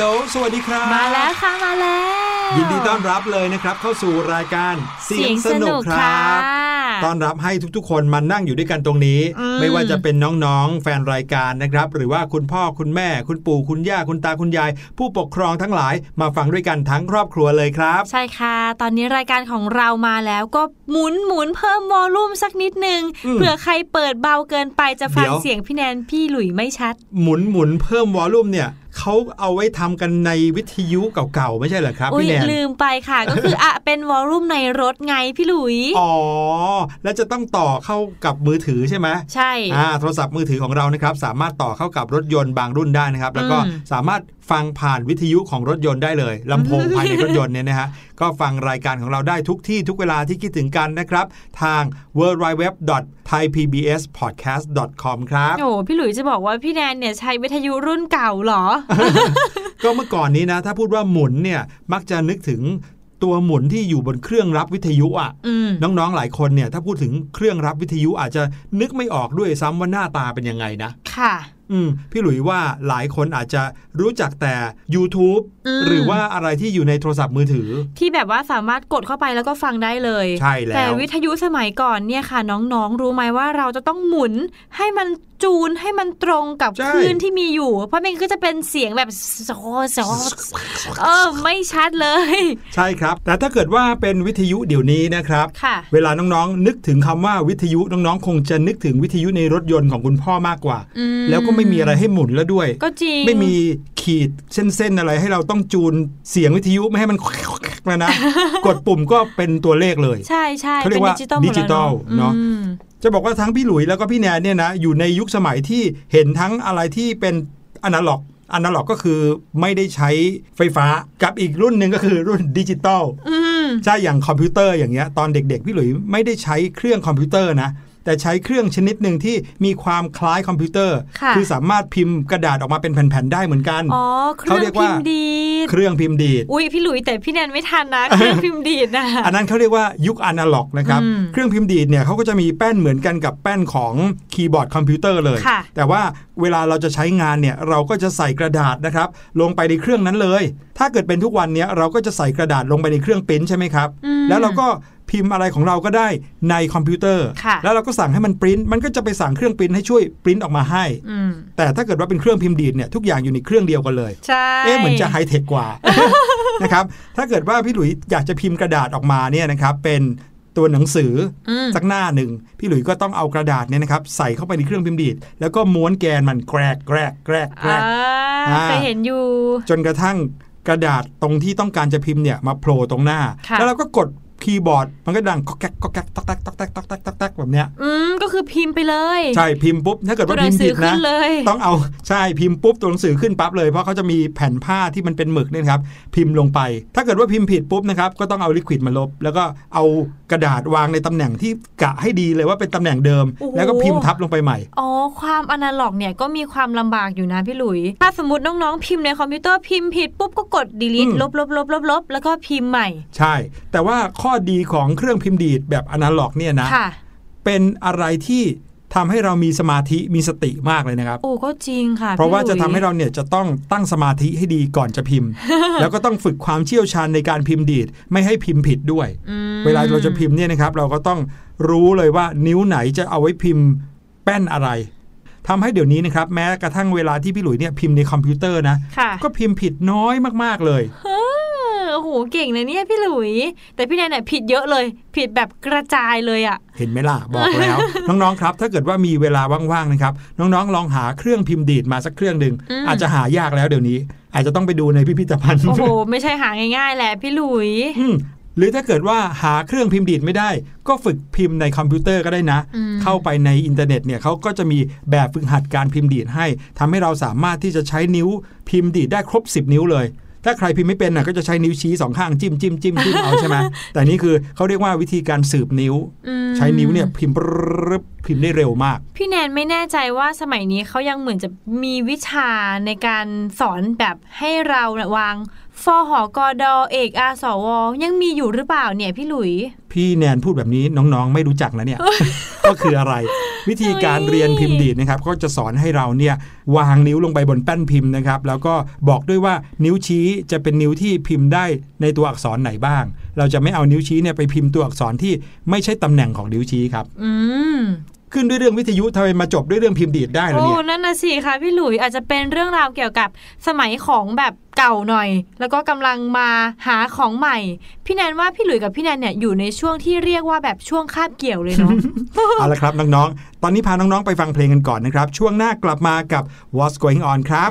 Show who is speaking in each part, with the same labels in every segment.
Speaker 1: โหลสวัสดีครับ
Speaker 2: มาแล้วค่ะมาแล้
Speaker 3: ยินดีต้อนรับเลยนะครับ เข้าสู่รายการเสียงสนุกครับต้อนรับให้ทุกๆ คนมานั่งอยู่ด้วยกันตรงนี้ ไม่ว่าจะเป็นน้องๆ แฟนรายการนะครับ หรือว่าคุณพ่อคุณแม่ คุณปู่คุณย่าคุณตาคุณยาย ผู้ปกครองทั้งหลายมาฟังด้วยกันทั้งครอบครัวเลยครับ
Speaker 2: ใช่ค่ะ ตอนนี้รายการของเรามาแล้วก็หมุนหมุนเพิ่มวอลลุ่มสักนิดนึง
Speaker 3: อืม
Speaker 2: เผื่อใครเปิดเบาเกินไปจะฟัง
Speaker 3: เดี๋ยว
Speaker 2: เสียงพี่แนนพี่หลุยไม่ชัด
Speaker 3: หมุนหมุนเพิ่มวอลลุ่มเนี่ย เขาเอาไว้ทำกันในวิทยุเก่าๆ ไม่ใช่เหรอครับ
Speaker 2: อุ้ย
Speaker 3: พี่แนน
Speaker 2: ลืมไปค่ะ ก็คืออะเป็นวอลลุ่มในรถไงพี่หลุย
Speaker 3: อ๋อ แล้วจะต้องต่อเข้ากับมือถือใช่ไหม
Speaker 2: ใช่
Speaker 3: อ่าโทรศัพท์มือถือของเรานะครับ สามารถต่อเข้ากับรถยนต์บางรุ่นได้นะครับ แล้วก็
Speaker 2: อืม
Speaker 3: สามารถฟังผ่านวิทยุของรถยนต์ได้เลยลำโพงภายในรถยนต์เนี่ยนะฮะก็ฟังรายการของเราได้ทุกที่ทุกเวลาที่คิดถึงกันนะครับ ทาง w w w t h a i p b s p o d c a s t com ครับ
Speaker 2: โอ้พี่หลุยจะบอกว่าพี่แนนเนี่ยใช้วิทยุรุ่นเก่าเหรอ
Speaker 3: ก็เมื่อก่อนนี้นะ ถ้าพูดว่าหมุนเนี่ยมักจะนึกถึงตัวหมุนที่อยู่บนเครื่องรับวิทยุอะ
Speaker 2: อืม
Speaker 3: น้องๆหลายคนเนี่ย ถ้าพูดถึงเครื่องรับวิทยุอาจจะนึกไม่ออกด้วยซ้ำว่าหน้าตาเป็นยังไงนะ
Speaker 2: ค่ะ
Speaker 3: อืมพี่หลุยว่าหลายคนอาจจะรู้จักแต่ YouTube
Speaker 2: อืม
Speaker 3: หรือว่าอะไรที่อยู่ในโทรศัพท์มือถือ
Speaker 2: ที่แบบว่าสามารถกดเข้าไปแล้วก็ฟังได้เลย
Speaker 3: ใช่แล้ว
Speaker 2: แต่วิทยุสมัยก่อนเนี่ยค่ะ น้องๆ รู้ไหมว่าเราจะต้องหมุนให้มันจูนให้มันตรงกับ
Speaker 3: ใช่
Speaker 2: คลื่นที่มีอยู่ เพราะมันก็จะเป็นเสียงแบบโซโซเออไม่ชัดเลย
Speaker 3: ใช่ครับ แต่ถ้าเกิดว่าเป็นวิทยุเดี๋ยวนี้นะครับ
Speaker 2: ค่ะ
Speaker 3: เวลาน้องๆ นึกถึงคำว่าวิทยุน้องๆ คงจะนึกถึงวิทยุในรถยนต์ของคุณพ่อมากกว่า
Speaker 2: อืม
Speaker 3: แล้วก็ไม่มีอะไรให้หมุนแล้วด้วย
Speaker 2: ก็จริง
Speaker 3: ไม่มีขีดเส้นๆอะไรให้เราต้องจูนเสียงวิทยุไม่ให้มันแล้วนะ กดปุ่มก็เป็นตัวเลขเลย
Speaker 2: ใใช่ใช่
Speaker 3: เขาเรียกว่าเป็
Speaker 2: นดิจิตอลหมด
Speaker 3: ดิจิตอลเนอะ
Speaker 2: อืม
Speaker 3: จะบอกว่าทั้งพี่หลุยแล้วก็พี่แนนเนี่ยนะอยู่ในยุคสมัยที่เห็นทั้งอะไรที่เป็นอนาล็อกอนาล็อกก็คือไม่ได้ใช้ไฟฟ้ากับอีกรุ่นหนึ่งก็คือรุ่นดิจิตอล
Speaker 2: อืม
Speaker 3: ใช่อย่างคอมพิวเตอร์อย่างเงี้ยตอนเด็กๆ พี่หลุยไม่ได้ใช้เครื่องคอมพิวเตอร์นะ แต่ใช้เครื่องชนิดหนึ่งที่มีความคล้ายคอมพิวเตอร์
Speaker 2: ค่ะ
Speaker 3: อสามารถพิมพ์กระดาษออกมาเป็นแผ่นๆได้เหมือนกัน
Speaker 2: อ๋อเขารื่องพิมพ์ดีด
Speaker 3: เครื่องพิมพ์ดีด
Speaker 2: อุ้ยพี่หลุยแต่พี่แนนไม่ทันนะเครื่องพิมพ์ดีดนะ
Speaker 3: อันนั้นเขาเรียกว่ายุคอนาล็อกนะครับ
Speaker 2: อืม
Speaker 3: เครื่องพิมพ์ดีดเนี่ยเขาก็จะมีแป้นเหมือนกันกับแป้นของคีย์บอร์ดคอมพิวเตอร์เลย
Speaker 2: ค่ะ
Speaker 3: แต่ว่าเวลาเราจะใช้งานเนี่ยเราก็จะใส่กระดาษนะครับลงไปในเครื่องนั้นเลย ถ้าเกิดเป็นทุกวันเนี้ยเราก็จะใส่กระดาษลงไปในเครื่องปริ้นใช่ไหมครับ
Speaker 2: อืม
Speaker 3: แล้วเราก็ พิมพ์อะไรของเราก็ได้ในคอมพิวเตอร์
Speaker 2: ค่ะ
Speaker 3: แล้วเราก็สั่งให้มันปริ้นมันก็จะไปสั่งเครื่องปริ้นให้ช่วยปริ้นออกมาให้
Speaker 2: อืม
Speaker 3: แต่ถ้าเกิดว่าเป็นเครื่องพิมพ์ดีดเนี่ยทุกอย่างอยู่ในเครื่องเดียวกันเลย
Speaker 2: ใช่
Speaker 3: เอ๊ะเหมือนจะไฮเทคกว่านะครับถ้าเกิดว่าพี่หลุยอยากจะพิมพ์กระดาษออกมาเนี่ยนะครับเป็นตัวหนังสืออ
Speaker 2: ม
Speaker 3: สักหน้าหนึ่ง พี่หลุยก็ต้องเอากระดาษเนี่ยนะครับ ใส่เข้าไปในเครื่องพิมพ์ดีด แล้วก็ม้วนแกนมันแกรกแกรกแกรกแกร
Speaker 2: อ่าก
Speaker 3: อ่า
Speaker 2: เคยเห็นอยู่
Speaker 3: จนกระทั่งกระดาษตรงที่ต้องการจะพิมพ์เนี่ยมาโผล่ตรงหน้า
Speaker 2: ค่ะ
Speaker 3: แล้วเราก็กด คีย์บอร์ดมันก็ดังก็แก๊กก็แก๊กตอกแตกตอกแตกตอกแตกตอกแตกแบบเนี้ย
Speaker 2: อืมก็คือพิมพ์ไปเลย
Speaker 3: ใช่พิมพ์ปุ๊บตัวหนังสือขึ้นเลย ถ้าเกิด
Speaker 2: ตัว
Speaker 3: ว่า
Speaker 2: หนั
Speaker 3: พิมพ์
Speaker 2: สื
Speaker 3: ผิ
Speaker 2: อ
Speaker 3: ดจะ
Speaker 2: นเลย
Speaker 3: ต้องเอาใช่พิมพ์ปุ๊บตัวหนังสือขึ้นปั๊บเลยเพราะเขาจะมีแผ่นผ้าที่มันเป็นหมึกเนี่ยนะครับพิมพ์ลงไป ถ้าเกิดว่าพิมพ์ผิดปุ๊บนะครับก็ต้องเอา liquid มาลบ แล้วก็เอากระดาษวางในตำแหน่งที่กะให้ดีเลยว่าเป็นตำแหน่งเดิม
Speaker 2: โอ้โห
Speaker 3: แล้วก็พิมพ์ทับลงไปใหม่
Speaker 2: อ๋อความอนาล็อกเนี่ยก็มีความลำบากอยู่นะพี่หลุย ถ้าสมมติน้องๆพิมพ์ในคอมพิวเตอร์พิมพ์ผิดปุ๊บก็กด delete
Speaker 3: อืม
Speaker 2: ลบลบลบลบลบแล้วก็พิมพ์ใหม่
Speaker 3: ใช่ แต่ว่าข้อดีของเครื่องพิมพ์ดีดแบบอนาล็อกเนี่ยนะ
Speaker 2: ค่ะ
Speaker 3: เป็นอะไรที่ทำให้เรามีสมาธิมีสติมากเลยนะครับ
Speaker 2: โอ้ก็จริงค่ะ
Speaker 3: เพราะว่า
Speaker 2: พี่หลุยจะ
Speaker 3: ทำให้เราเนี่ยจะต้องตั้งสมาธิให้ดีก่อนจะพิมพ์ แล้วก็ต้องฝึกความเชี่ยวชาญในการพิมพ์ดีดไม่ให้พิมพ์ผิดด้วย
Speaker 2: อืม
Speaker 3: เวลาเราจะพิมพ์เนี่ยนะครับ เราก็ต้องรู้เลยว่านิ้วไหนจะเอาไว้พิมพ์แป้นอะไรทำให้เดี๋ยวนี้นะครับ แม้กระทั่งเวลาที่พี่หลุยเนี่ยพิมพ์ในคอมพิวเตอร์นะ
Speaker 2: ค่ะ
Speaker 3: ก็พิมพ์ผิดน้อยมากๆเลย
Speaker 2: เออ โอ้โหเก่งนะเนี่ยพี่หลุย แต่พี่แนนเนี่ยผิดเยอะเลย ผิดแบบกระจายเลยอะ
Speaker 3: เห็นไหมล่ะ บอกแล้ว น้องๆครับ ถ้าเกิดว่ามีเวลาว่างๆนะครับ น้องๆ ลองหาเครื่องพิมพ์ดีดมาสักเครื่องหนึ่ง
Speaker 2: อืม
Speaker 3: อาจจะหายากแล้วเดี๋ยวนี้ อาจจะต้องไปดูในพิพิธภัณฑ์
Speaker 2: โอ้โหไม่ใช่หาง่ายๆแหละพี่หลุย
Speaker 3: อืมหรือถ้าเกิดว่าหาเครื่องพิมพ์ดีดไม่ได้ ก็ฝึกพิมพ์ในคอมพิวเตอร์ก็ได้นะ
Speaker 2: อืม
Speaker 3: เข้าไปในอินเทอร์เน็ตเนี่ยเขาก็จะมีแบบฝึกหัดการพิมพ์ดีดให้ทำให้เราสามารถที่จะใช้นิ้วพิมพ์ดีดได้ครบ 10 นิ้วเลย ถ้าใครพิมพ์ไม่เป็นน่ะก็จะใช้นิ้วชี้สองข้างจิ้มจิ้มจิ้มจิ้มเอาใช่ไหมแต่นี่คือเขาเรียกว่าวิธีการสืบนิ้ว
Speaker 2: อืม
Speaker 3: ใช้นิ้วเนี่ยพิมพ์ปรึ๊บพิมพ์ได้เร็วมาก
Speaker 2: พี่แนนไม่แน่ใจว่าสมัยนี้เขายังเหมือนจะมีวิชาในการสอนแบบให้เราเนี่ยวาง ฟอหอกอดอเอกอาสวยังมีอยู่หรือเปล่าเนี่ยพี่หลุย
Speaker 3: พี่แนนพูดแบบนี้น้องๆ ไม่รู้จักนะเนี่ย ก็คืออะไร วิธีการเรียนพิมพ์ดีดนะครับ ก็จะสอนให้เราเนี่ยวางนิ้วลงไปบนแป้นพิมพ์นะครับ แล้วก็บอกด้วยว่านิ้วชี้จะเป็นนิ้วที่พิมพ์ได้ในตัวอักษรไหนบ้าง เราจะไม่เอานิ้วชี้เนี่ยไปพิมพ์ตัวอักษรที่ไม่ใช่ตำแหน่งของนิ้วชี้ครับ
Speaker 2: อืม
Speaker 3: ขึ้นด้วยเรื่องวิทยุทำไมมาจบด้วยเรื่องพิมพ์ดีดได้ล่ะ
Speaker 2: โอ้
Speaker 3: เนี่ย
Speaker 2: นั่นน่ะสิคะพี่หลุยอาจจะเป็นเรื่องราวเกี่ยวกับสมัยของแบบเก่าหน่อย แล้วก็กำลังมาหาของใหม่ พี่แนนว่าพี่หลุยกับพี่แนนเนี่ยอยู่ในช่วงที่เรียกว่าแบบช่วงคาบเกี่ยวเลยเนาะ
Speaker 3: เอาละครับน้องๆตอนนี้พาน้องๆไปฟังเพลงกันก่อนนะครับ ช่วงหน้ากลับมากับ What's Going On ครับ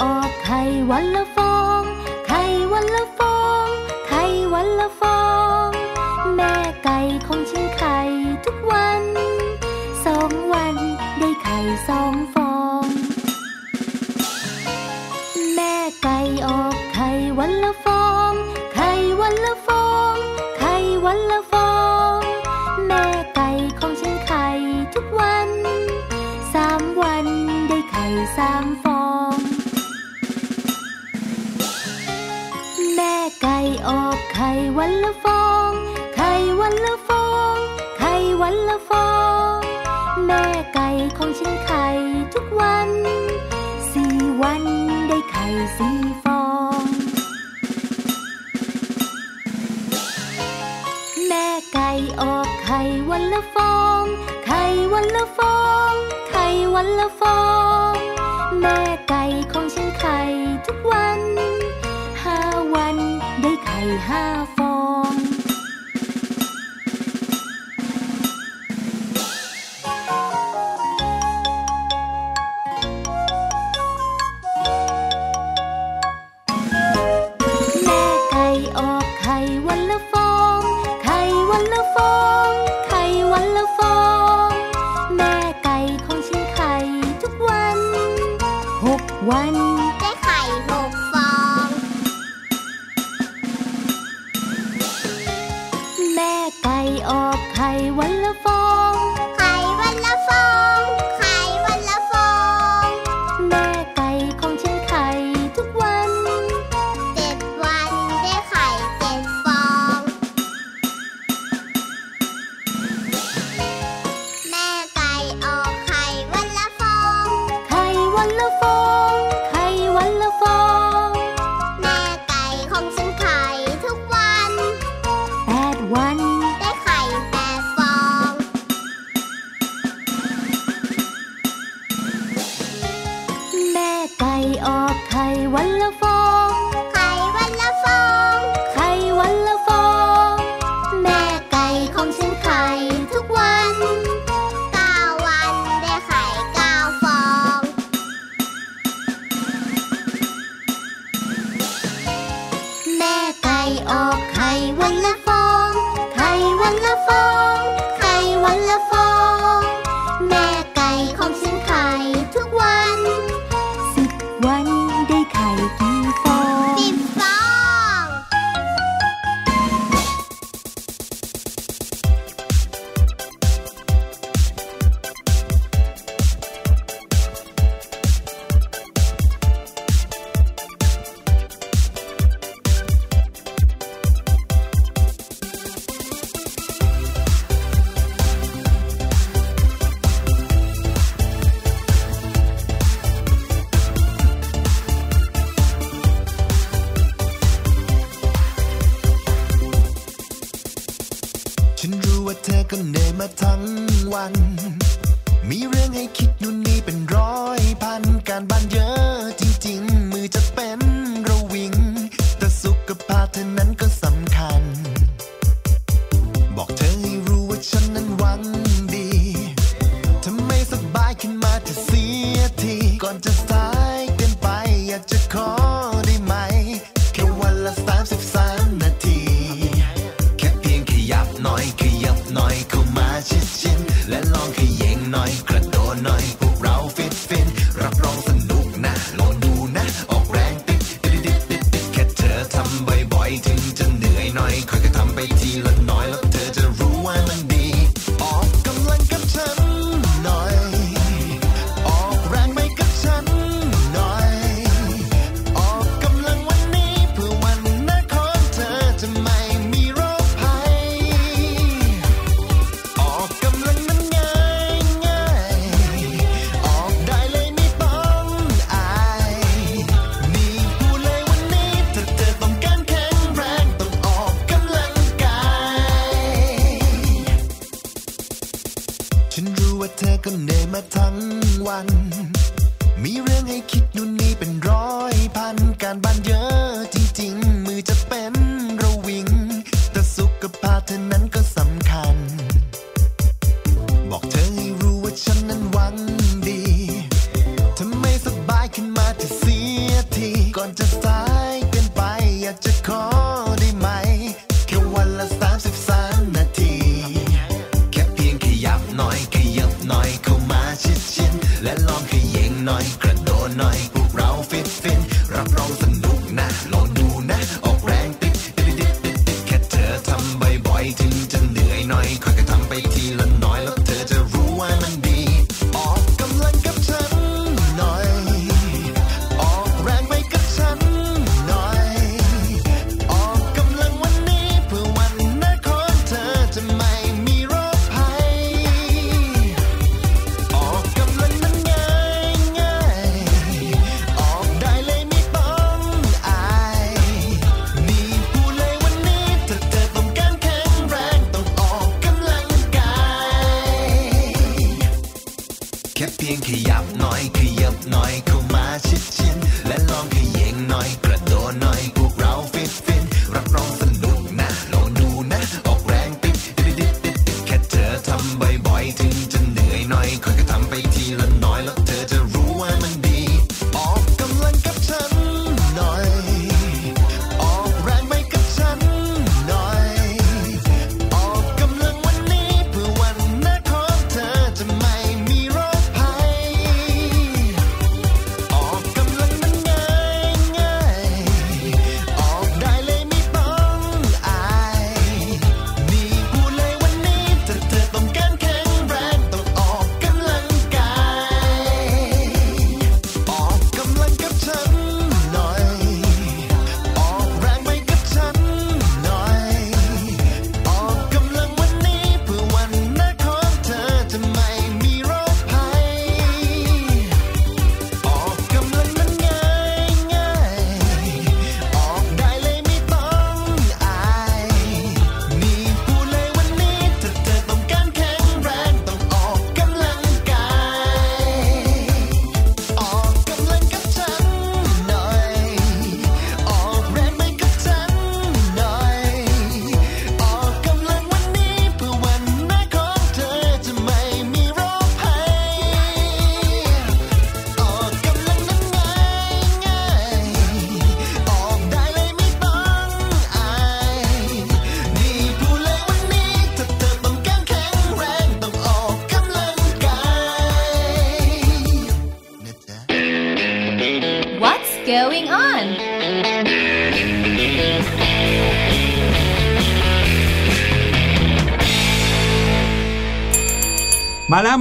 Speaker 4: ออกไข่วันละฟอง ไข่วันละฟอง ไข่วันละฟ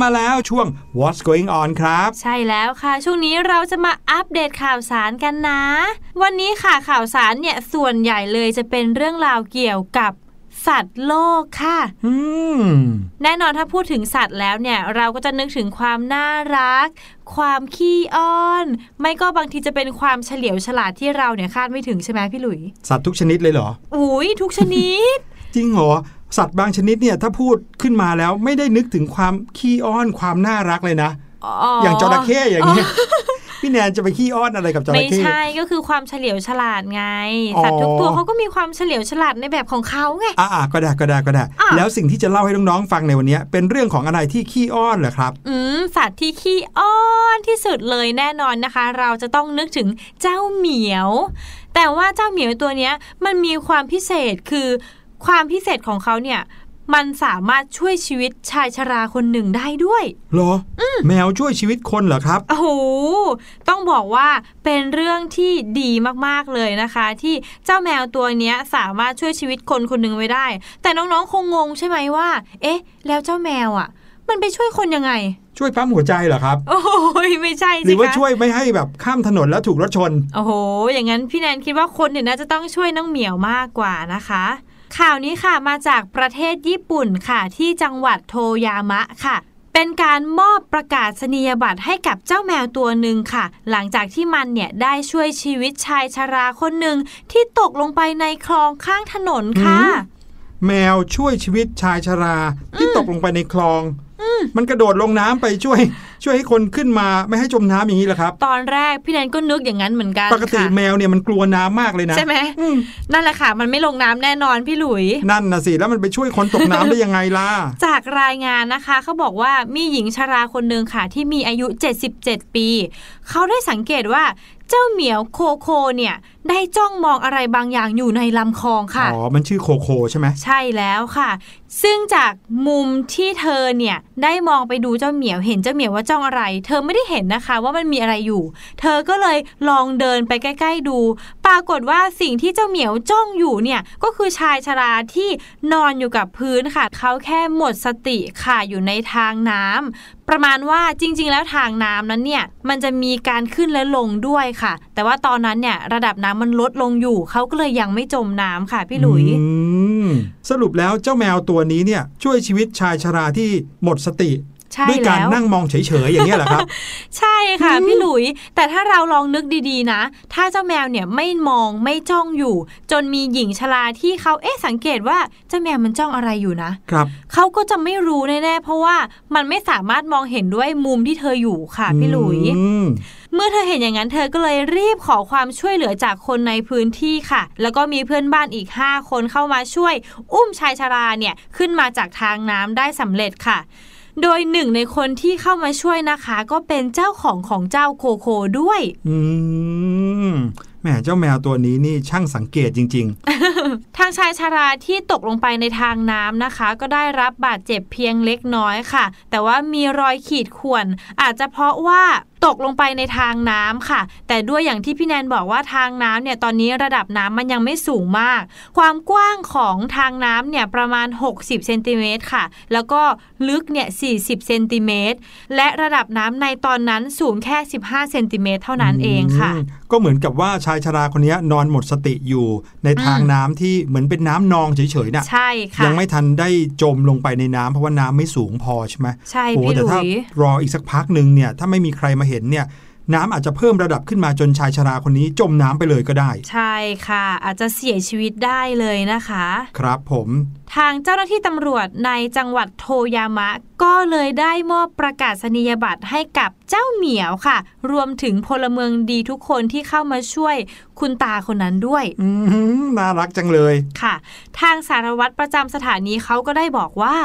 Speaker 3: มาแล้วมาแล้วช่วง What's Going On ครับ
Speaker 2: ใช่แล้วค่ะ ช่วงนี้เราจะมาอัปเดตข่าวสารกันนะ วันนี้ค่ะข่าวสารเนี่ยส่วนใหญ่เลยจะเป็นเรื่องราวเกี่ยวกับสัตว์โลกค่ะ
Speaker 3: อืม
Speaker 2: แน่นอนถ้าพูดถึงสัตว์แล้วเนี่ย เราก็จะนึกถึงความน่ารัก ความขี้อ้อน ไม่ก็บางทีจะเป็นความเฉลียวฉลาดที่เราเนี่ยคาดไม่ถึงใช่ไหมพี่หลุย
Speaker 3: สัตว์ทุกชนิดเลยเหรอ
Speaker 2: อุ้ยทุกชนิด
Speaker 3: จริงเหรอ สัตว์บางชนิดเนี่ยถ้าพูดขึ้นมาแล้วไม่ได้นึกถึงความขี้อ้อนความน่ารักเลยนะ อย่างจระเข้อย่างเงี้ยพี่แนนจะไปขี้อ้อนอะไรกับจระ
Speaker 2: ไม่
Speaker 3: เข้
Speaker 2: ใช่ก็คือความเฉลียวฉลาดไง
Speaker 3: อ๋อ
Speaker 2: สัตว์ทุกตัวเขาก็มีความเฉลียวฉลาดในแบบของเขาไง
Speaker 3: อ่าก็ได้ก็ได้ก็ได้
Speaker 2: อะ
Speaker 3: แล้วสิ่งที่จะเล่าให้น้องๆฟังในวันนี้เป็นเรื่องของอะไรที่ขี้อ้อนเหรอครับ
Speaker 2: อืมสัตว์ที่ขี้อ้อนที่สุดเลยแน่นอนนะคะ เราจะต้องนึกถึงเจ้าเหมียว แต่ว่าเจ้าเหมียวตัวเนี้ยมันมีความพิเศษคือ ความพิเศษของเขาเนี่ย มันสามารถช่วยชีวิตชายชราคนหนึ่งได้ด้วย
Speaker 3: เหรออแมวช่วยชีวิตคนเหรอครับ
Speaker 2: โอ้โห ต้องบอกว่าเป็นเรื่องที่ดีมากๆเลยนะคะ ที่เจ้าแมวตัวเนี้ยสามารถช่วยชีวิตคนคนหนึ่งไว้ได้ แต่น้องๆคงงงใช่ไหมว่า เอ๊ะ แล้วเจ้าแมวอะ มันไปช่วยคนยังไง
Speaker 3: ช่วยปั๊มหัวใจเหรอครับ
Speaker 2: โอ้ยไม่ใช่
Speaker 3: ห
Speaker 2: สิ
Speaker 3: รือว่า
Speaker 2: คะ
Speaker 3: ช่วยไม่ให้แบบข้ามถนนแล้วถูกรถชน
Speaker 2: โอ้โห อย่างนั้นพี่แนนคิดว่าคนเนี่ยน่าจะต้องช่วยน้องเหมียวมากกว่านะคะ ข่าวนี้ค่ะมาจากประเทศญี่ปุ่นค่ะ ที่จังหวัดโทยามะค่ะ เป็นการมอบประกาศนียบัตรให้กับเจ้าแมวตัวหนึ่งค่ะ หลังจากที่มันเนี่ยได้ช่วยชีวิตชายชราคนหนึ่งที่ตกลงไปในคลองข้างถนนค่ะ
Speaker 3: แมวช่วยชีวิตชายชราที่ตกลงไปในคลอง มันกระโดดลงน้ำไปช่วย ช่วยให้คนขึ้นมาไม่ให้จมน้ำอย่างนี้เหรอครับ
Speaker 2: ตอนแรกพี่แนนก็นึกอย่างนั้นเหมือนกัน
Speaker 3: ปกติ
Speaker 2: ค่ะ
Speaker 3: แมวเนี่ยมันกลัวน้ำมากเลยนะ
Speaker 2: ใช่ไหม
Speaker 3: อืม
Speaker 2: นั่นแหละค่ะ มันไม่ลงน้ำแน่นอนพี่หลุย
Speaker 3: นั่นนะสิ แล้วมันไปช่วยคนตกน้ำได้ยังไงล่ะ
Speaker 2: จากรายงานนะคะเขาบอกว่ามีหญิงชราคนหนึ่งค่ะ ที่มีอายุ 77 ปี เขาได้สังเกตว่าเจ้าเหมียวโคโคเนี่ย ได้จ้องมองอะไรบางอย่างอยู่ในลำคลองค่ะ
Speaker 3: อ๋อ มันชื่อโคโคใช่ไหม
Speaker 2: ใช่แล้วค่ะ ซึ่งจากมุมที่เธอเนี่ยได้มองไปดูเจ้าเหมียวเห็นเจ้าเหมียวว่าจ้องอะไร เธอไม่ได้เห็นนะคะว่ามันมีอะไรอยู่ เธอก็เลยลองเดินไปใกล้ ๆ ดู ปรากฏว่าสิ่งที่เจ้าเหมียวจ้องอยู่เนี่ยก็คือชายชราที่นอนอยู่กับพื้นค่ะ เขาแค่หมดสติค่ะอยู่ในทางน้ำประมาณว่าจริง ๆ แล้วทางน้ำนั้นเนี่ยมันจะมีการขึ้นและลงด้วยค่ะ แต่ว่าตอนนั้นเนี่ยระดับน้ำมันลดลงอยู่เขาก็เลยยังไม่จมน้ำค่ะพี่หลุย
Speaker 3: สรุปแล้วเจ้าแมวตัวนี้เนี่ยช่วยชีวิตชายชราที่หมดสติ ด้วยการ
Speaker 2: แล้ว
Speaker 3: นั่งมองเฉยๆอย่างนี้ยเหรอครับ
Speaker 2: ใช่ค่ะพี่หลุย แต่ถ้าเราลองนึกดีๆนะ ถ้าเจ้าแมวเนี่ยไม่มองไม่จ้องอยู่ จนมีหญิงชราที่เขาเอ๊ะสังเกตว่าเจ้าแมวมันจ้องอะไรอยู่นะ
Speaker 3: ครับ
Speaker 2: เขาก็จะไม่รู้แน่ๆเพราะว่ามันไม่สามารถมองเห็นด้วยมุมที่เธออยู่ค่ะพี่หลุย
Speaker 3: อืม
Speaker 2: เมื่อเธอเห็นอย่างนั้นเธอก็เลยรีบขอความช่วยเหลือจากคนในพื้นที่ค่ะ แล้วก็มีเพื่อนบ้านอีก 5 คนเข้ามาช่วย อุ้มชายชราเนี่ยขึ้นมาจากทางน้ำได้สำเร็จค่ะ โดยหนึ่งในคนที่เข้ามาช่วยนะคะ ก็เป็นเจ้าของของเจ้าโคโคด้วย
Speaker 3: อืมแหมเจ้าแมวตัวนี้นี่ช่างสังเกตจริง
Speaker 2: ทางชายชาราที่ตกลงไปในทางน้ำนะคะ ก็ได้รับบาดเจ็บเพียงเล็กน้อยค่ะ แต่ว่ามีรอยขีดข่วนอาจจะเพราะว่าตกลงไปในทางน้ำค่ะ แต่ด้วยอย่างที่พี่แนนบอกว่าทางน้ำเนี่ยตอนนี้ระดับน้ำมันยังไม่สูงมาก ความกว้างของทางน้ำเนี่ยประมาณ 60เซนติเมตรค่ะ แล้วก็ลึกเนี่ย40เซนติเมตรและระดับน้ำในตอนนั้นสูงแค่ 15เซนติเมตรเท่า
Speaker 3: ๆ
Speaker 2: นั้นเองค่ะ
Speaker 3: มก็เหมือนกับว่าชายชราคนนี้นอนหมดสติอยู่ในทางน้ำที่เหมือนเป็นน้ำนองเฉยๆน่ะ
Speaker 2: ใช่ค่ะ
Speaker 3: ยังไม่ทันได้จมลงไปในน้ำเพราะว่าน้ำไม่สูงพอใช่ไหม
Speaker 2: ใช่
Speaker 3: โอ้
Speaker 2: พี่ห
Speaker 3: แต่
Speaker 2: ลุ
Speaker 3: ถ้ายรออีกสักพักหนึ่งเนี่ยถ้าไม่มีใครมาเห็นเนี่ยน้ำอาจจะเพิ่มระดับขึ้นมาจนชายชราคนนี้จมน้ำไปเลยก็ได้
Speaker 2: ใช่ค่ะ อาจจะเสียชีวิตได้เลยนะคะ
Speaker 3: ครับผม
Speaker 2: ทางเจ้าหน้าที่ตำรวจในจังหวัดโทยามะ ก็เลยได้มอบประกาศนียบัตรให้กับเจ้าเหมียวค่ะ รวมถึงพลเมืองดีทุกคนที่เข้ามาช่วยคุณตาคนนั้นด้วย
Speaker 3: อืมน่ารักจังเลย
Speaker 2: ค่ะ ทางสารวัตรประจำสถานีเขาก็ได้บอกว่า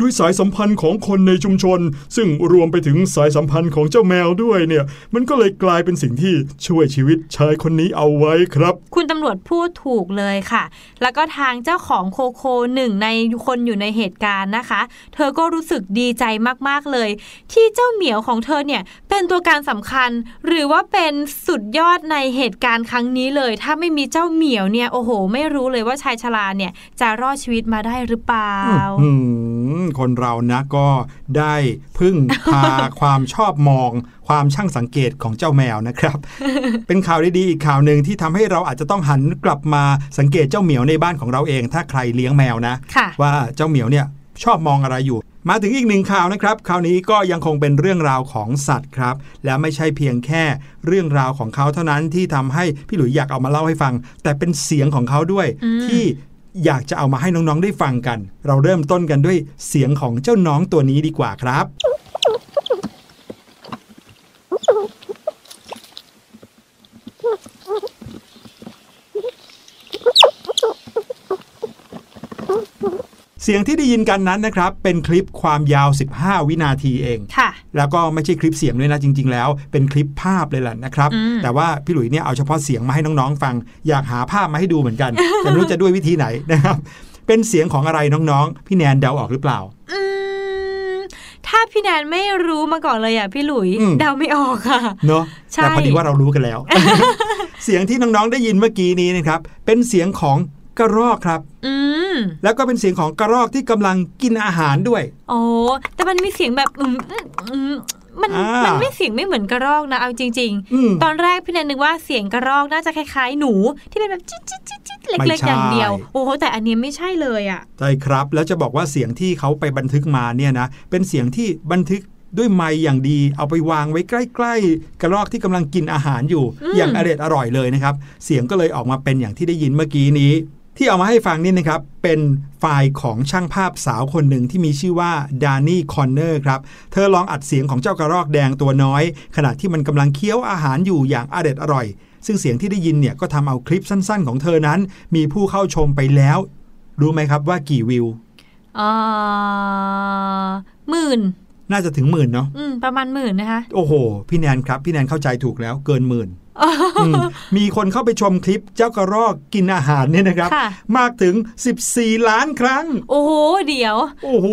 Speaker 5: ด้วยสายสัมพันธ์ของคนในชุมชน ซึ่งรวมไปถึงสายสัมพันธ์ของเจ้าแมวด้วยเนี่ย มันก็เลยกลายเป็นสิ่งที่ช่วยชีวิตชายคนนี้เอาไว้ครับ
Speaker 2: คุณตำรวจพูดถูกเลยค่ะ แล้วก็ทางเจ้าของโคโคหนึ่งในคนอยู่ในเหตุการณ์นะคะ เธอก็รู้สึกดีใจมากๆเลย ที่เจ้าเหมียวของเธอเนี่ยเป็นตัวการสำคัญ หรือว่าเป็นสุดยอดในเหตุการณ์ครั้งนี้เลย ถ้าไม่มีเจ้าเหมียวเนี่ยโอ้โห ไม่รู้เลยว่าชายชราเนี่ยจะรอดชีวิตมาได้หรือเปล่า
Speaker 3: อืม คนเรานะก็ได้พึ่งพาความชอบมอง ความช่างสังเกตของเจ้าแมวนะครับ เป็นข่าวดีๆอีกข่าวหนึ่งที่ทำให้เราอาจจะต้องหันกลับมาสังเกตเจ้าเหมียวในบ้านของเราเอง ถ้าใครเลี้ยงแมวนะ
Speaker 2: ค่ะ
Speaker 3: ว่าเจ้าเหมียวเนี่ยชอบมองอะไรอยู่ มาถึงอีกหนึ่งข่าวนะครับ คราวนี้ก็ยังคงเป็นเรื่องราวของสัตว์ครับ และไม่ใช่เพียงแค่เรื่องราวของเขาเท่านั้นที่ทำให้พี่หลุยอยากเอามาเล่าให้ฟัง แต่เป็นเสียงของเขาด้วย
Speaker 2: อืม
Speaker 3: ที่ อยากจะเอามาให้น้องๆได้ฟังกัน เราเริ่มต้นกันด้วยเสียงของเจ้าน้องตัวนี้ดีกว่าครับ เสียงที่ได้ยินกันนั้นนะครับ เป็นคลิปความยาว 15 วินาทีเอง
Speaker 2: ค่ะ
Speaker 3: แล้วก็ไม่ใช่คลิปเสียงด้วยนะจริง ๆ แล้ว เป็นคลิปภาพเลยแหละนะครับ
Speaker 2: อืม
Speaker 3: แต่ว่าพี่หลุยเนี่ยเอาเฉพาะเสียงมาให้น้องๆฟัง อยากหาภาพมาให้ดูเหมือนกันแต่ไม่รู้จะด้วยวิธีไหนนะครับ เป็นเสียงของอะไรน้องๆ พี่แนนเดาออกหรือเปล่า
Speaker 2: อืมถ้าพี่แนนไม่รู้มาก่อนเลยอะพี่หลุย
Speaker 3: อืม
Speaker 2: เดาไม่ออกค่ะ
Speaker 3: เนาะ
Speaker 2: ใช่
Speaker 3: แต่พอดีว่าเรารู้กันแล้ว เสียงที่น้องๆได้ยินเมื่อกี้นี้นะครับ เป็นเสียงของ กระรอกครับ
Speaker 2: อืม
Speaker 3: แล้วก็เป็นเสียงของกระรอกที่กำลังกินอาหารด้วย
Speaker 2: โอ้แต่มันมีเสียงแบบอืมอืมอืมมัน
Speaker 3: อ่ามั
Speaker 2: มันไม่เสียงไม่เหมือนกระรอกนะเอาจริง
Speaker 3: อืม
Speaker 2: ๆตอนแรกพี่แนนนึกว่าเสียงกระรอกน่าจะคล้ายๆ หนูที่เป็นแบบจิ๊ดจิ๊ดจิ๊ดจิ๊ด
Speaker 3: ไม่
Speaker 2: เล็ก
Speaker 3: ใช่
Speaker 2: ๆอย่างเดียวโอ้โหแต่อันนี้ไม่ใช่เลยอะ
Speaker 3: ใช่ครับ แล้วจะบอกว่าเสียงที่เขาไปบันทึกมาเนี่ยนะเป็นเสียงที่บันทึกด้วยไมค์อย่างดี เอาไปวางไว้ใกล้ๆ กระรอกที่กำลังกินอาหารอยู่
Speaker 2: อืม
Speaker 3: อย่างอร่อยอร่อยเลยนะครับ เสียงก็เลยออกมาเป็นอย่างที่ได้ยินเมื่อกี้นี้ ที่เอามาให้ฟังนี่นะครับ เป็นไฟล์ของช่างภาพสาวคนหนึ่งที่มีชื่อว่าดานี่คอนเนอร์ครับ เธอลองอัดเสียงของเจ้ากระรอกแดงตัวน้อย ขณะที่มันกำลังเคี้ยวอาหารอยู่อย่างอร่อยอร่อย ซึ่งเสียงที่ได้ยินเนี่ยก็ทำเอาคลิปสั้นๆ ของเธอนั้น มีผู้เข้าชมไปแล้ว รู้ไหมครับว่ากี่วิว
Speaker 2: อ่าหมื่น
Speaker 3: น่าจะถึงหมื่นเนาะ
Speaker 2: อืมประมาณหมื่นนะคะ
Speaker 3: โอ้โห พี่แนนครับ พี่แนนเข้าใจถูกแล้วเกินหมื่น มมีคนเข้าไปชมคลิปเจ้ากระรอกกินอาหารเนี่ยนะครับ
Speaker 2: ค่ะ
Speaker 3: มากถึง 14 ล้านครั้ง
Speaker 2: โอ้โห เดี๋ยว
Speaker 3: โอ้โห